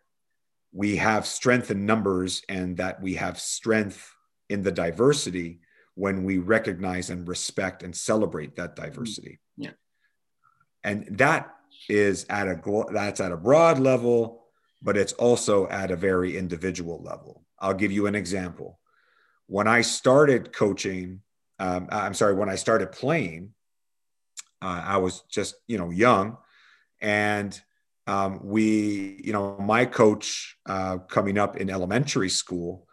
S2: we have strength in numbers and that we have strength in the diversity when we recognize and respect and celebrate that diversity.
S1: Yeah.
S2: And that is at a that's at a broad level, but it's also at a very individual level. I'll give you an example. When I started coaching, um, I'm sorry, when I started playing, uh, I was just you know young, and um, we you know my coach uh, coming up in elementary school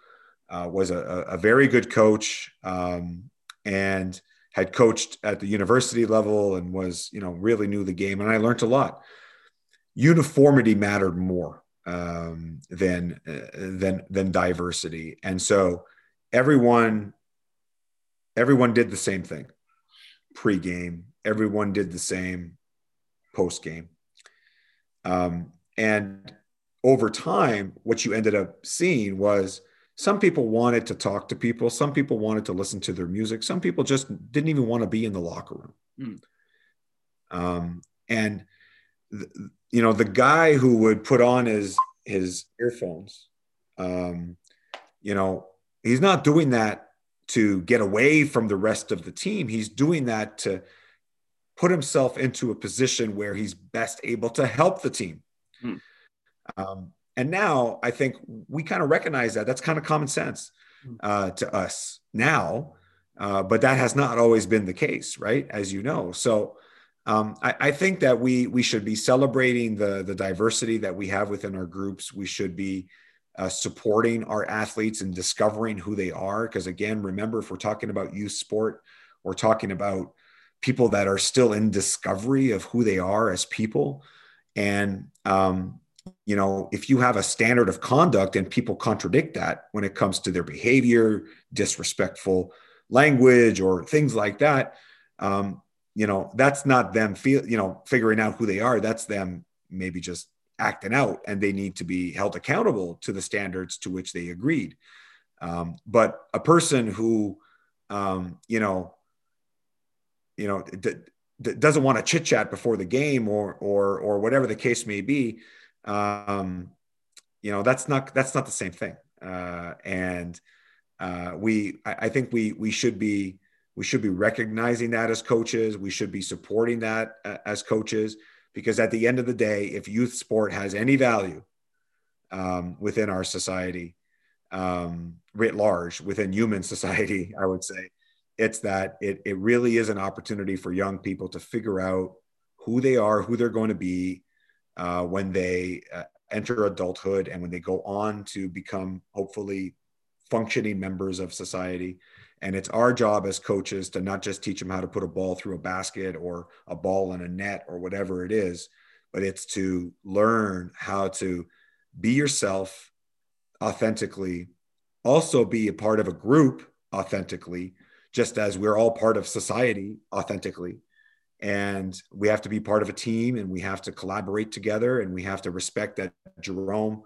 S2: uh, was a, a, very good coach um, and had coached at the university level and was you know really knew the game and i learned a lot. Uniformity mattered more um, than uh, than than diversity. And so everyone everyone did the same thing. Pre-game everyone did the same post-game. Um, and over time what you ended up seeing was some people wanted to talk to people. Some people wanted to listen to their music. Some people just didn't even want to be in the locker room. Mm. um, and th- you know the guy who would put on his his earphones um, you know he's not doing that to get away from the rest of the team. He's doing that to put himself into a position where he's best able to help the team. Mm. um, and now I think we kind of recognize that. That's kind of common sense hmm. uh, to us now. Uh, but that has not always been the case, right? As you know. So um, I, I, think that we we should be celebrating the the diversity that we have within our groups. We should be uh, supporting our athletes and discovering who they are. Because again, remember, if we're talking about youth sport, we're talking about people that are still in discovery of who they are as people. And um, you know, if you have a standard of conduct and people contradict that when it comes to their behavior, disrespectful language, or things like that, um, you know, that's not them feel, you know, figuring out who they are. That's them maybe just acting out, and they need to be held accountable to the standards to which they agreed. Um, but a person who, um, you know, you know, d- d- doesn't want to chit chat before the game or or or whatever the case may be um, you know that's not that's not the same thing. Uh, and uh, we I, I, think we we should be we should be recognizing that as coaches. We should be supporting that uh, as coaches because at the end of the day if youth sport has any value um, within our society um, writ large within human society i would say it's that it, it really is an opportunity for young people to figure out who they are who they're going to be uh, when they uh, enter adulthood and when they go on to become hopefully functioning members of society. And it's our job as coaches to not just teach them how to put a ball through a basket or a ball in a net or whatever it is, but it's to learn how to be yourself authentically, also be a part of a group authentically, just as we're all part of society authentically and we have to be part of a team and we have to collaborate together and we have to respect that Jerome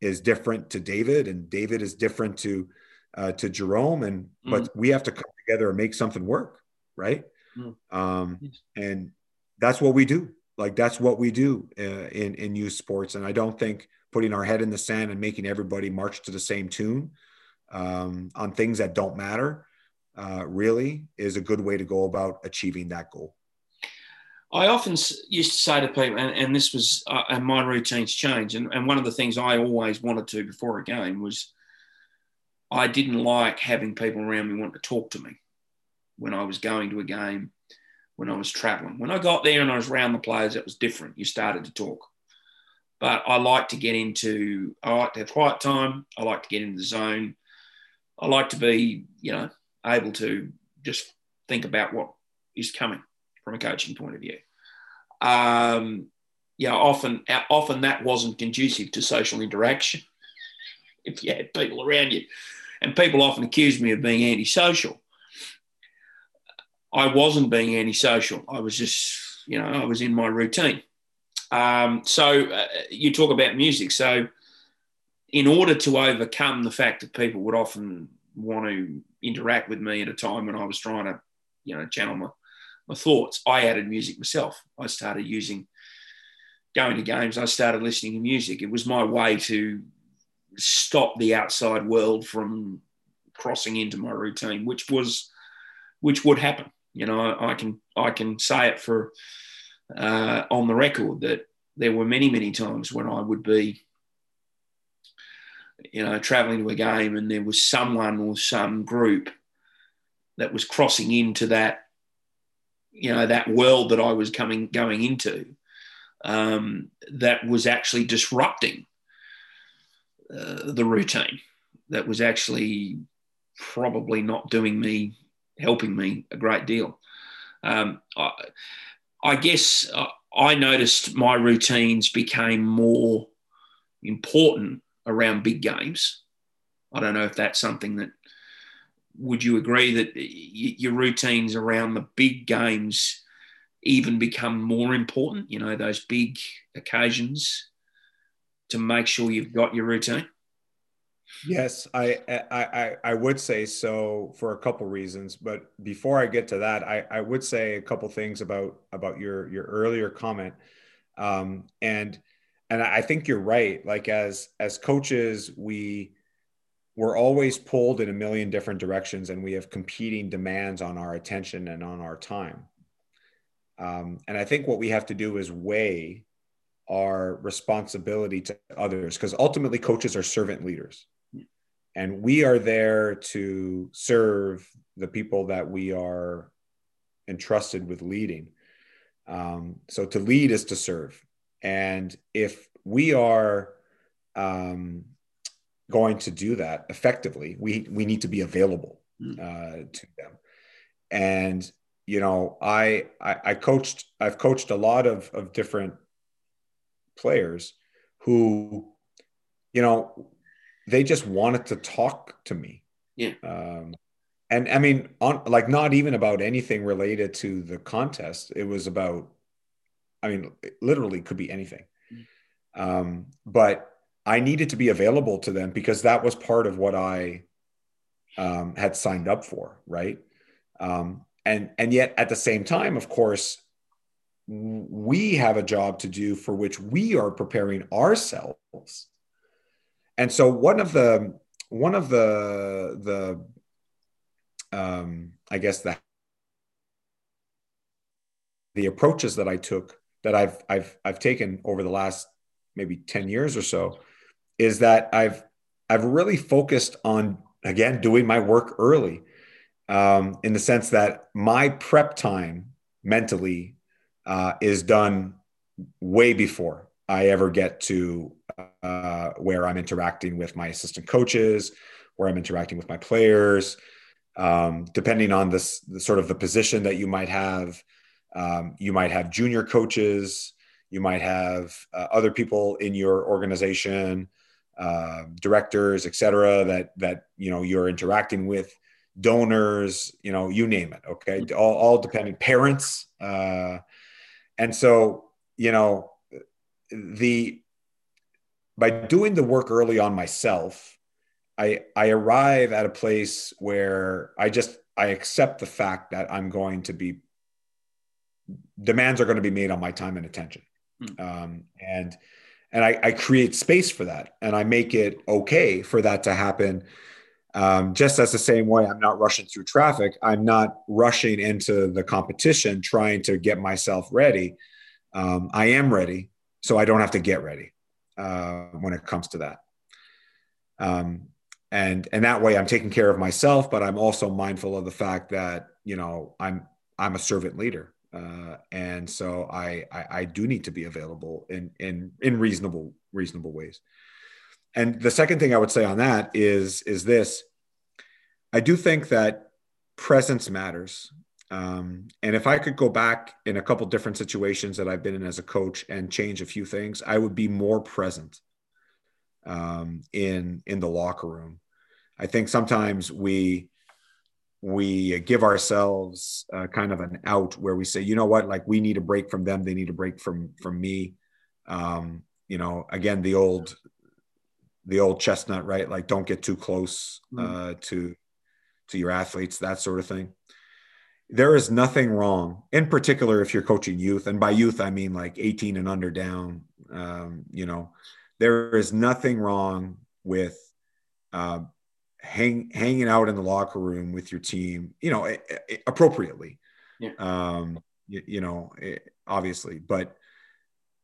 S2: is different to David and David is different to uh, to Jerome. And mm. but we have to come together and make something work right? Mm. um, and that's what we do. Like that's what we do uh, in in youth sports. And I don't think putting our head in the sand and making everybody march to the same tune um, on things that don't matter uh, really is a good way to go about achieving that goal
S1: I often used to say to people, and, and this was, uh, and my routines change. And, and one of the things I always wanted to before a game was I didn't like having people around me want to talk to me when I was going to a game, when I was traveling. When I got there and I was around the players, it was different. You started to talk. But I like to get into, I like to have quiet time. I like to get into the zone. I like to be, you know, able to just think about what is coming from a coaching point of view. Um, yeah, often often that wasn't conducive to social interaction if you had people around you. And people often accuse me of being antisocial. I wasn't being antisocial. I was just, you know, I was in my routine. Um, so uh, you talk about music. So in order to overcome the fact that people would often want to interact with me at a time when I was trying to, you know, channel my, my thoughts, I added music myself. I started using going to games. I started listening to music. It was my way to stop the outside world from crossing into my routine, which was which would happen. You know, I, can I can say it for uh, on the record that there were many many times when I would be you know traveling to a game and there was someone or some group that was crossing into that you know that world that I was coming going into um, that was actually disrupting uh, the routine that was actually probably not doing me helping me a great deal um, I, I, guess uh, I noticed my routines became more important around big games. I don't know if that's something that would you agree that your routines around the big games even become more important? You know, those big occasions to make sure you've got your routine.
S2: Yes, I, I I would say so for a couple reasons. But before I get to that, I, I would say a couple things about about your your earlier comment. Um, and and I think you're right. Like as as coaches, we we're always pulled in a million different directions, and we have competing demands on our attention and on our time. Um, and I think what we have to do is weigh our responsibility to others, because ultimately coaches are servant leaders, and we are there to serve the people that we are entrusted with leading. Um, so to lead is to serve and if we are um, going to do that effectively, we we need to be available hmm. uh, to them. And you know, I, I I coached I've coached a lot of of different players who, you know, they just wanted to talk to me.
S1: Yeah.
S2: Um, and I mean, on like not even about anything related to the contest. It was about I mean, literally could be anything. Um, but I needed to be available to them because that was part of what I um, had signed up for, right? Um, and and yet at the same time, of course, we have a job to do for which we are preparing ourselves. And so one of the one of the the um, I guess the the approaches that I took that I've I've I've taken over the last maybe 10 years or so is that I've I've really focused on again doing my work early um, in the sense that my prep time mentally uh, is done way before I ever get to uh, where I'm interacting with my assistant coaches, where I'm interacting with my players, um, depending on this the sort of the position that you might have um, you might have junior coaches, you might have uh, other people in your organization, uh, directors, et cetera, that that you know you're interacting with, donors, you know, you name it. Okay, all, all depending, parents, uh, and so you know the by doing the work early on myself, I I arrive at a place where I just I accept the fact that I'm going to be demands are going to be made on my time and attention. Mm. Um, and and I, I, create space for that and I make it okay for that to happen. Um, just as the same way, I'm not rushing through traffic. I'm not rushing into the competition trying to get myself ready. Um, I am ready, so I don't have to get ready uh, when it comes to that. Um, and and that way, I'm taking care of myself, but I'm also mindful of the fact that you know I'm I'm a servant leader uh, and so I, I, I do need to be available in in in reasonable reasonable ways. And the second thing I would say on that is is this: I do think that presence matters. Um, and if I could go back in a couple different situations that I've been in as a coach and change a few things, I would be more present um, in in the locker room. I think sometimes we we give ourselves uh, kind of an out where we say, you know what, like we need a break from them, they need a break from from me. um, you know, again, the old, the old chestnut, right? Like, don't get too close hmm. uh, to to your athletes, that sort of thing. There is nothing wrong, in particular, if you're coaching youth, and by youth I mean like 18 and under down. Um, you know, there is nothing wrong with uh, hang, hanging out in the locker room with your team, you know, appropriately. Yeah. Um, you, you know, obviously, but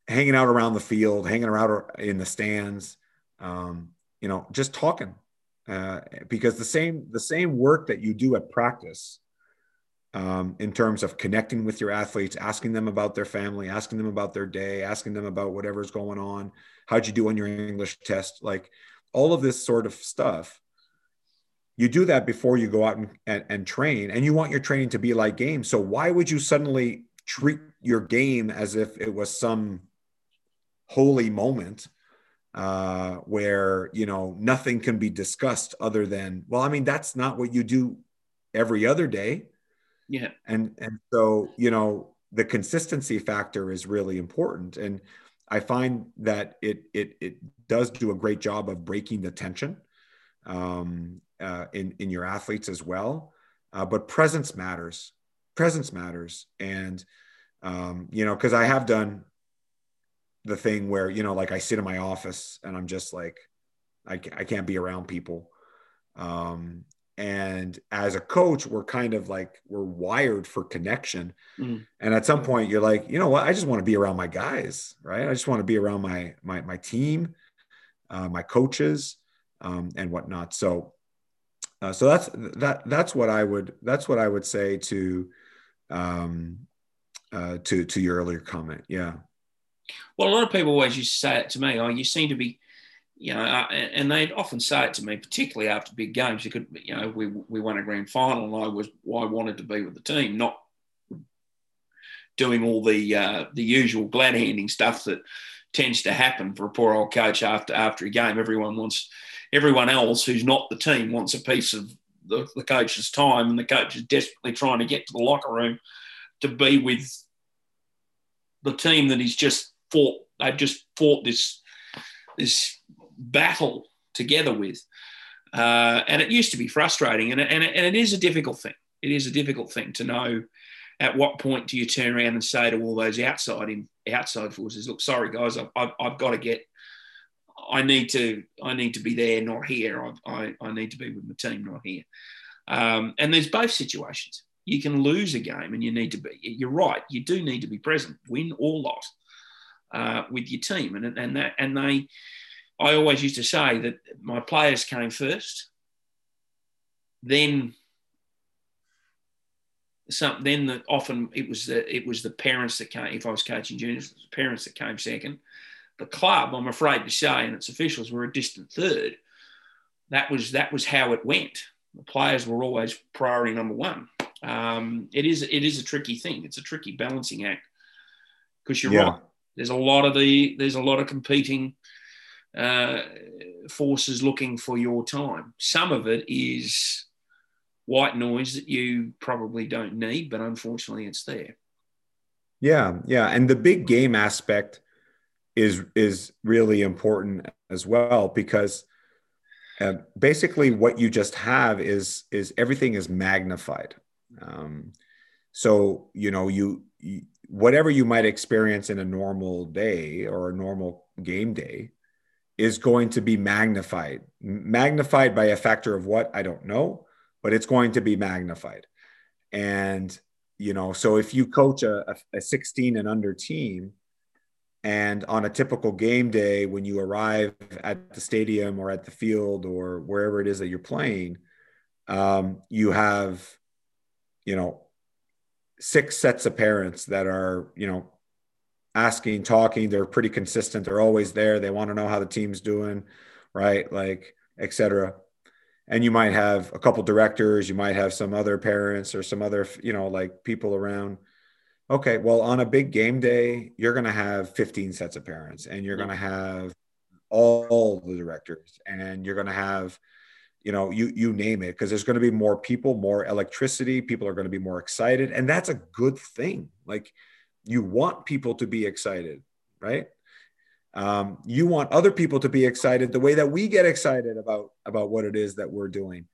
S2: hanging out around the field, hanging around in the stands, um, you know, just talking. Uh, because the same the same work that you do at practice um, in terms of connecting with your athletes, asking them about their family, asking them about their day, asking them about whatever's going on, how'd you do on your English test, like all of this sort of stuff. You do that before you go out and, and, and train, and you want your training to be like games. So why would you suddenly treat your game as if it was some holy moment uh, where you know nothing can be discussed other than well i mean that's not what you do every other day.
S1: Yeah.
S2: And and so you know the consistency factor is really important. And i find that it it it does do a great job of breaking the tension. Um, uh, in in your athletes as well. Uh, but presence matters. Presence matters. And um, you know because i have done the thing where you know like i sit in my office and i'm just like i, I can't be around people. Um, and as a coach we're kind of like we're wired for connection. Mm. and at some point you're like you know what? I just want to be around my guys right? I just want to be around my my, my team uh, my coaches um, and whatnot. So uh, so that's that that's what i would that's what i would say to um uh to to your earlier comment yeah
S1: well, a lot of people always used to say it to me. Oh, you seem to be, you know, uh, and they'd often say it to me, particularly after big games. You could, you know, we we won a grand final, and I was I wanted to be with the team, not doing all the uh, the usual glad handing stuff that tends to happen for a poor old coach after after a game. Everyone wants everyone else who's not the team wants a piece of the, the coach's time, and the coach is desperately trying to get to the locker room to be with the team that he's just fought. They've just fought this this battle together with, uh, and it used to be frustrating, and and, and it is a difficult thing. It is a difficult thing to know at what point do you turn around and say to all those outside in, outside forces, "Look, sorry guys, I've, I've, I've got to get." I need to I need to be there, not here. I, I, I need to be with my team, not here. Um, and there's both situations. You can lose a game, and you need to be. You're right. You do need to be present, win or loss uh, with your team. And, and that and they, I always used to say that my players came first, then some then the, often it was the it was the parents that came. If I was coaching juniors, parents that came second. The club, I'm afraid to say, and its officials were a distant third. That was that was how it went. The players were always priority number one. Um, it is it is a tricky thing. It's a tricky balancing act because you're yeah. right there's a lot of the there's a lot of competing uh, forces looking for your time. Some of it is white noise that you probably don't need, but unfortunately, it's there.
S2: Yeah, yeah, and the big game aspect is is really important as well because uh, basically what you just have is is everything is magnified. Um, so you know you, you whatever you might experience in a normal day or a normal game day is going to be magnified. Magnified by a factor of what? I don't know but it's going to be magnified. And you know so if you coach a, a 16 and under team and on a typical game day when you arrive at the stadium or at the field or wherever it is that you're playing um, you have you know six sets of parents that are, you know, asking, talking. They're pretty consistent. They're always there. They want to know how the team's doing, right? Like, etc. And you might have a couple directors. You might have some other parents or some other, you know, like people around. Okay, well, on a big game day, you're going to have 15 sets of parents, and you're going to have all the directors, and you're going to have you know you you name it because there's going to be more people more electricity people are going to be more excited and that's a good thing. Like you want people to be excited right? Um, you want other people to be excited the way that we get excited about about what it is that we're doing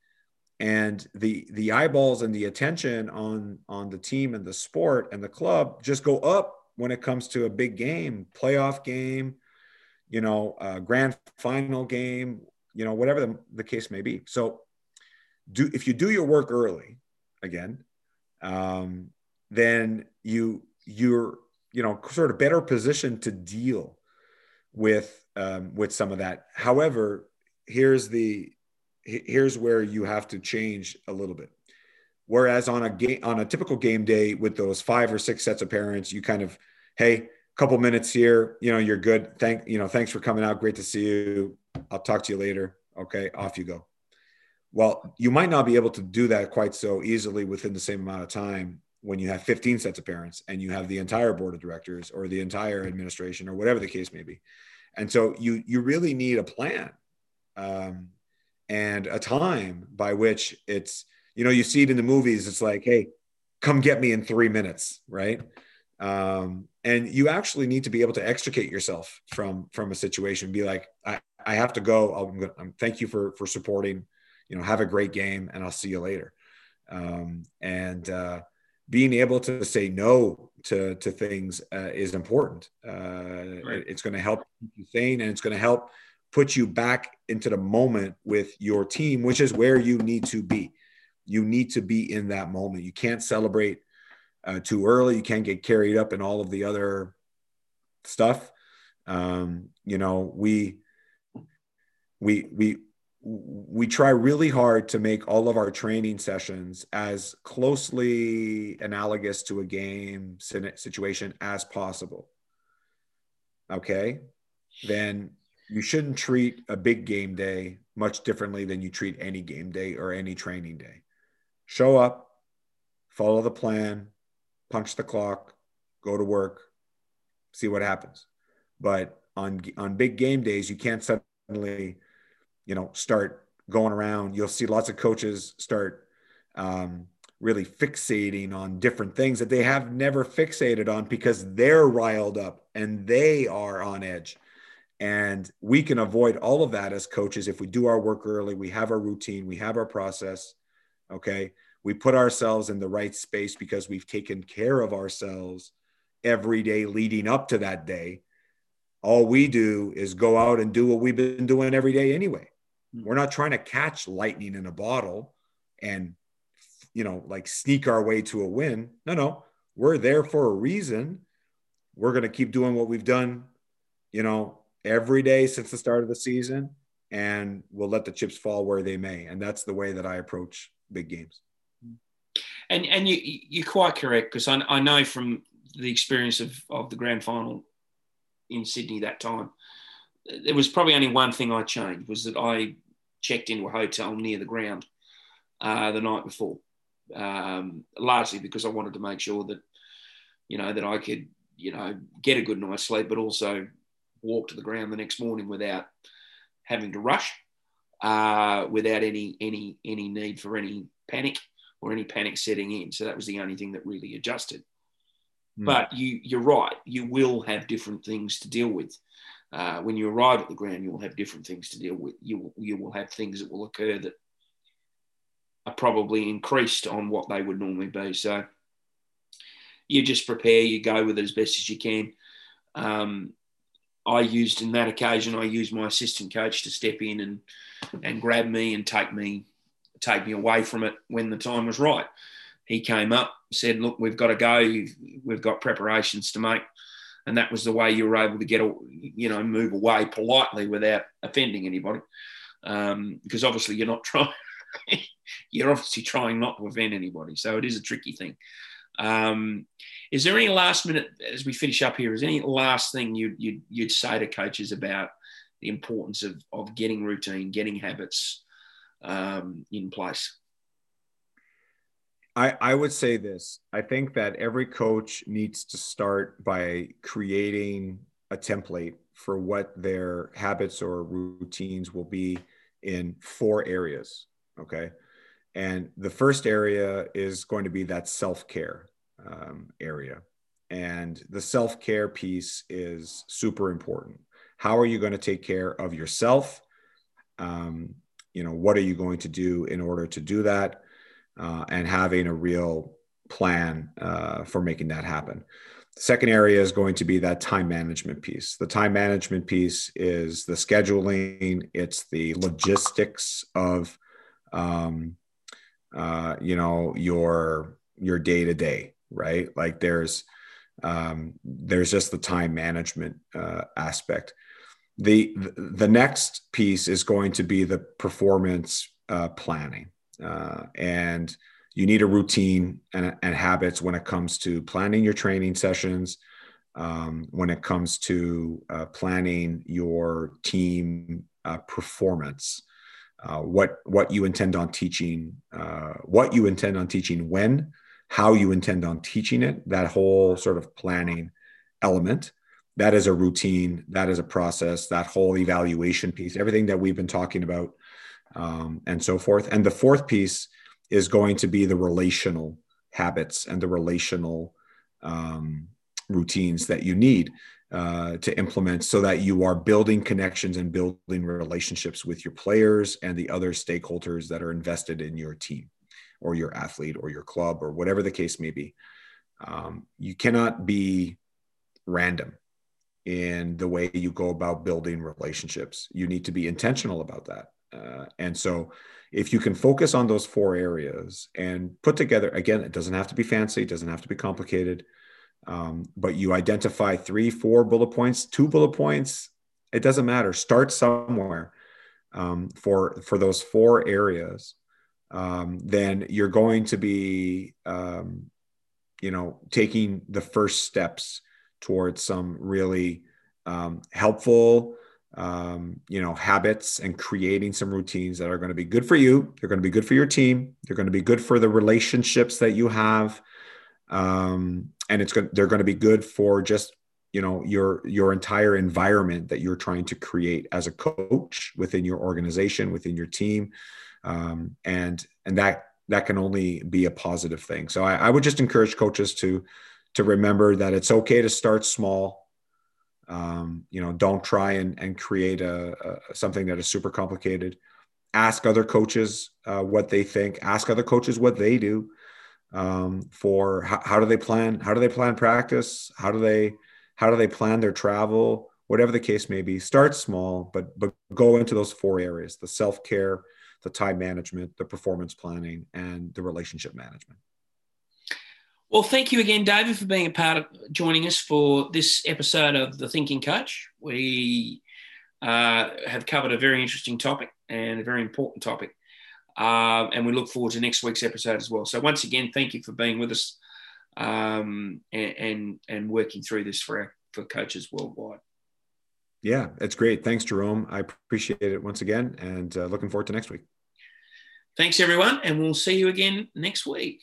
S2: and the the eyeballs and the attention on on the team and the sport and the club just go up when it comes to a big game playoff game you know grand final game you know whatever the, the case may be. So do if you do your work early again um, then you you're you know sort of better positioned to deal with um, with some of that. However here's the here's where you have to change a little bit. Whereas on a game on a typical game day with those five or six sets of parents, you kind of, hey, couple minutes here, you know, you're good. Thank you know, thanks for coming out. Great to see you. I'll talk to you later. Okay, off you go. Well, you might not be able to do that quite so easily within the same amount of time when you have 15 sets of parents and you have the entire board of directors or the entire administration or whatever the case may be. And so you you really need a plan. Um, and a time by which it's you know you see it in the movies it's like hey come get me in three minutes right? Um, and you actually need to be able to extricate yourself from from a situation be like i, I have to go I'm gonna, I'm, thank you for for supporting you know have a great game and i'll see you later. Um, and uh, being able to say no to to things uh, is important. Uh, right. it's going to help you sane and it's going to help put you back into the moment with your team, which is where you need to be. You need to be in that moment. You can't celebrate uh, too early. You can't get carried up in all of the other stuff. Um, you know, we we we we try really hard to make all of our training sessions as closely analogous to a game situation as possible. Okay, then you shouldn't treat a big game day much differently than you treat any game day or any training day. Show up, follow the plan, punch the clock, go to work, see what happens. But on on big game days, you can't suddenly, you know, start going around. You'll see lots of coaches start um, really fixating on different things that they have never fixated on because they're riled up and they are on edge and we can avoid all of that as coaches if we do our work early, we have our routine, we have our process. Okay. We put ourselves in the right space because we've taken care of ourselves every day leading up to that day. All we do is go out and do what we've been doing every day anyway. Hmm. We're not trying to catch lightning in a bottle and, you know, like sneak our way to a win. No, no, we're there for a reason. We're going to keep doing what we've done, you know, every day since the start of the season and we'll let the chips fall where they may. And that's the way that I approach big games.
S1: And and you you're quite correct because I, I know from the experience of, of the grand final in Sydney that time, there was probably only one thing I changed was that I checked into a hotel near the ground uh, the night before, um, largely because I wanted to make sure that you know that I could you know get a good night's sleep, but also walk to the ground the next morning without having to rush, uh, without any any any need for any panic or any panic setting in. So that was the only thing that really adjusted. Mm. But you you're right. You will have different things to deal with. Uh, when you arrive at the ground, you will have different things to deal with. You will, you will have things that will occur that are probably increased on what they would normally be. So you just prepare, you go with it as best as you can. Um, I used in that occasion, I used my assistant coach to step in and and grab me and take me take me away from it when the time was right. He came up, said, "Look, we've got to go. We've got preparations to make." And that was the way you were able to get, you know, move away politely without offending anybody, um, because obviously you're not trying. you're obviously trying not to offend anybody, so it is a tricky thing. Um, is there any last minute as we finish up here? Is any last thing you, you'd, you'd say to coaches about the importance of, of getting routine, getting habits um, in place?
S2: I, I would say this. I think that every coach needs to start by creating a template for what their habits or routines will be in four areas. Okay. And the first area is going to be that self care um, area. And the self care piece is super important. how are you going to take care of yourself um, you know what are you going to do in order to do that uh, and having a real plan uh, for making that happen The second area is going to be that time management piece the time management piece is the scheduling it's the logistics of um, uh, you know your your day to day right? Like there's um, there's just the time management uh, aspect. The the next piece is going to be the performance uh, planning uh, and you need a routine and, and, habits when it comes to planning your training sessions um, when it comes to uh, planning your team uh, performance uh, what what you intend on teaching uh, what you intend on teaching when how you intend on teaching it that whole sort of planning element. That is a routine that is a process that whole evaluation piece everything that we've been talking about um, and so forth. And the fourth piece is going to be the relational habits and the relational um, routines that you need uh, to implement so that you are building connections and building relationships with your players and the other stakeholders that are invested in your team or your athlete or your club or whatever the case may be um, you cannot be random in the way you go about building relationships. You need to be intentional about that. Uh, and so, if you can focus on those four areas and put together, again, it doesn't have to be fancy, it doesn't have to be complicated, um, but you identify three, four bullet points, two bullet points, it doesn't matter. Start somewhere um, for for those four areas. Um, then you're going to be, um, you know, taking the first steps towards some really um, helpful um, you know habits and creating some routines that are going to be good for you they're going to be good for your team they're going to be good for the relationships that you have um, and it's going they're going to be good for just you know your your entire environment that you're trying to create as a coach within your organization within your team um, and and that that can only be a positive thing so I, I would just encourage coaches to to remember that it's okay to start small. Um, you know, don't try and, and create a, a, something that is super complicated. Ask other coaches uh, what they think. Ask other coaches what they do um, for how, how do they plan? How do they plan practice? How do they how do they plan their travel? Whatever the case may be, start small, but but go into those four areas: the self care, the time management, the performance planning, and the relationship management.
S1: Well, thank you again, David, for being a part of joining us for this episode of The Thinking Coach. We uh, have covered a very interesting topic and a very important topic. Uh, and we look forward to next week's episode as well. So, once again, thank you for being with us um, and, and, and working through this for, our, for coaches worldwide.
S2: Yeah, it's great. Thanks, Jerome. I appreciate it once again and uh, looking forward to next week.
S1: Thanks, everyone. And we'll see you again next week.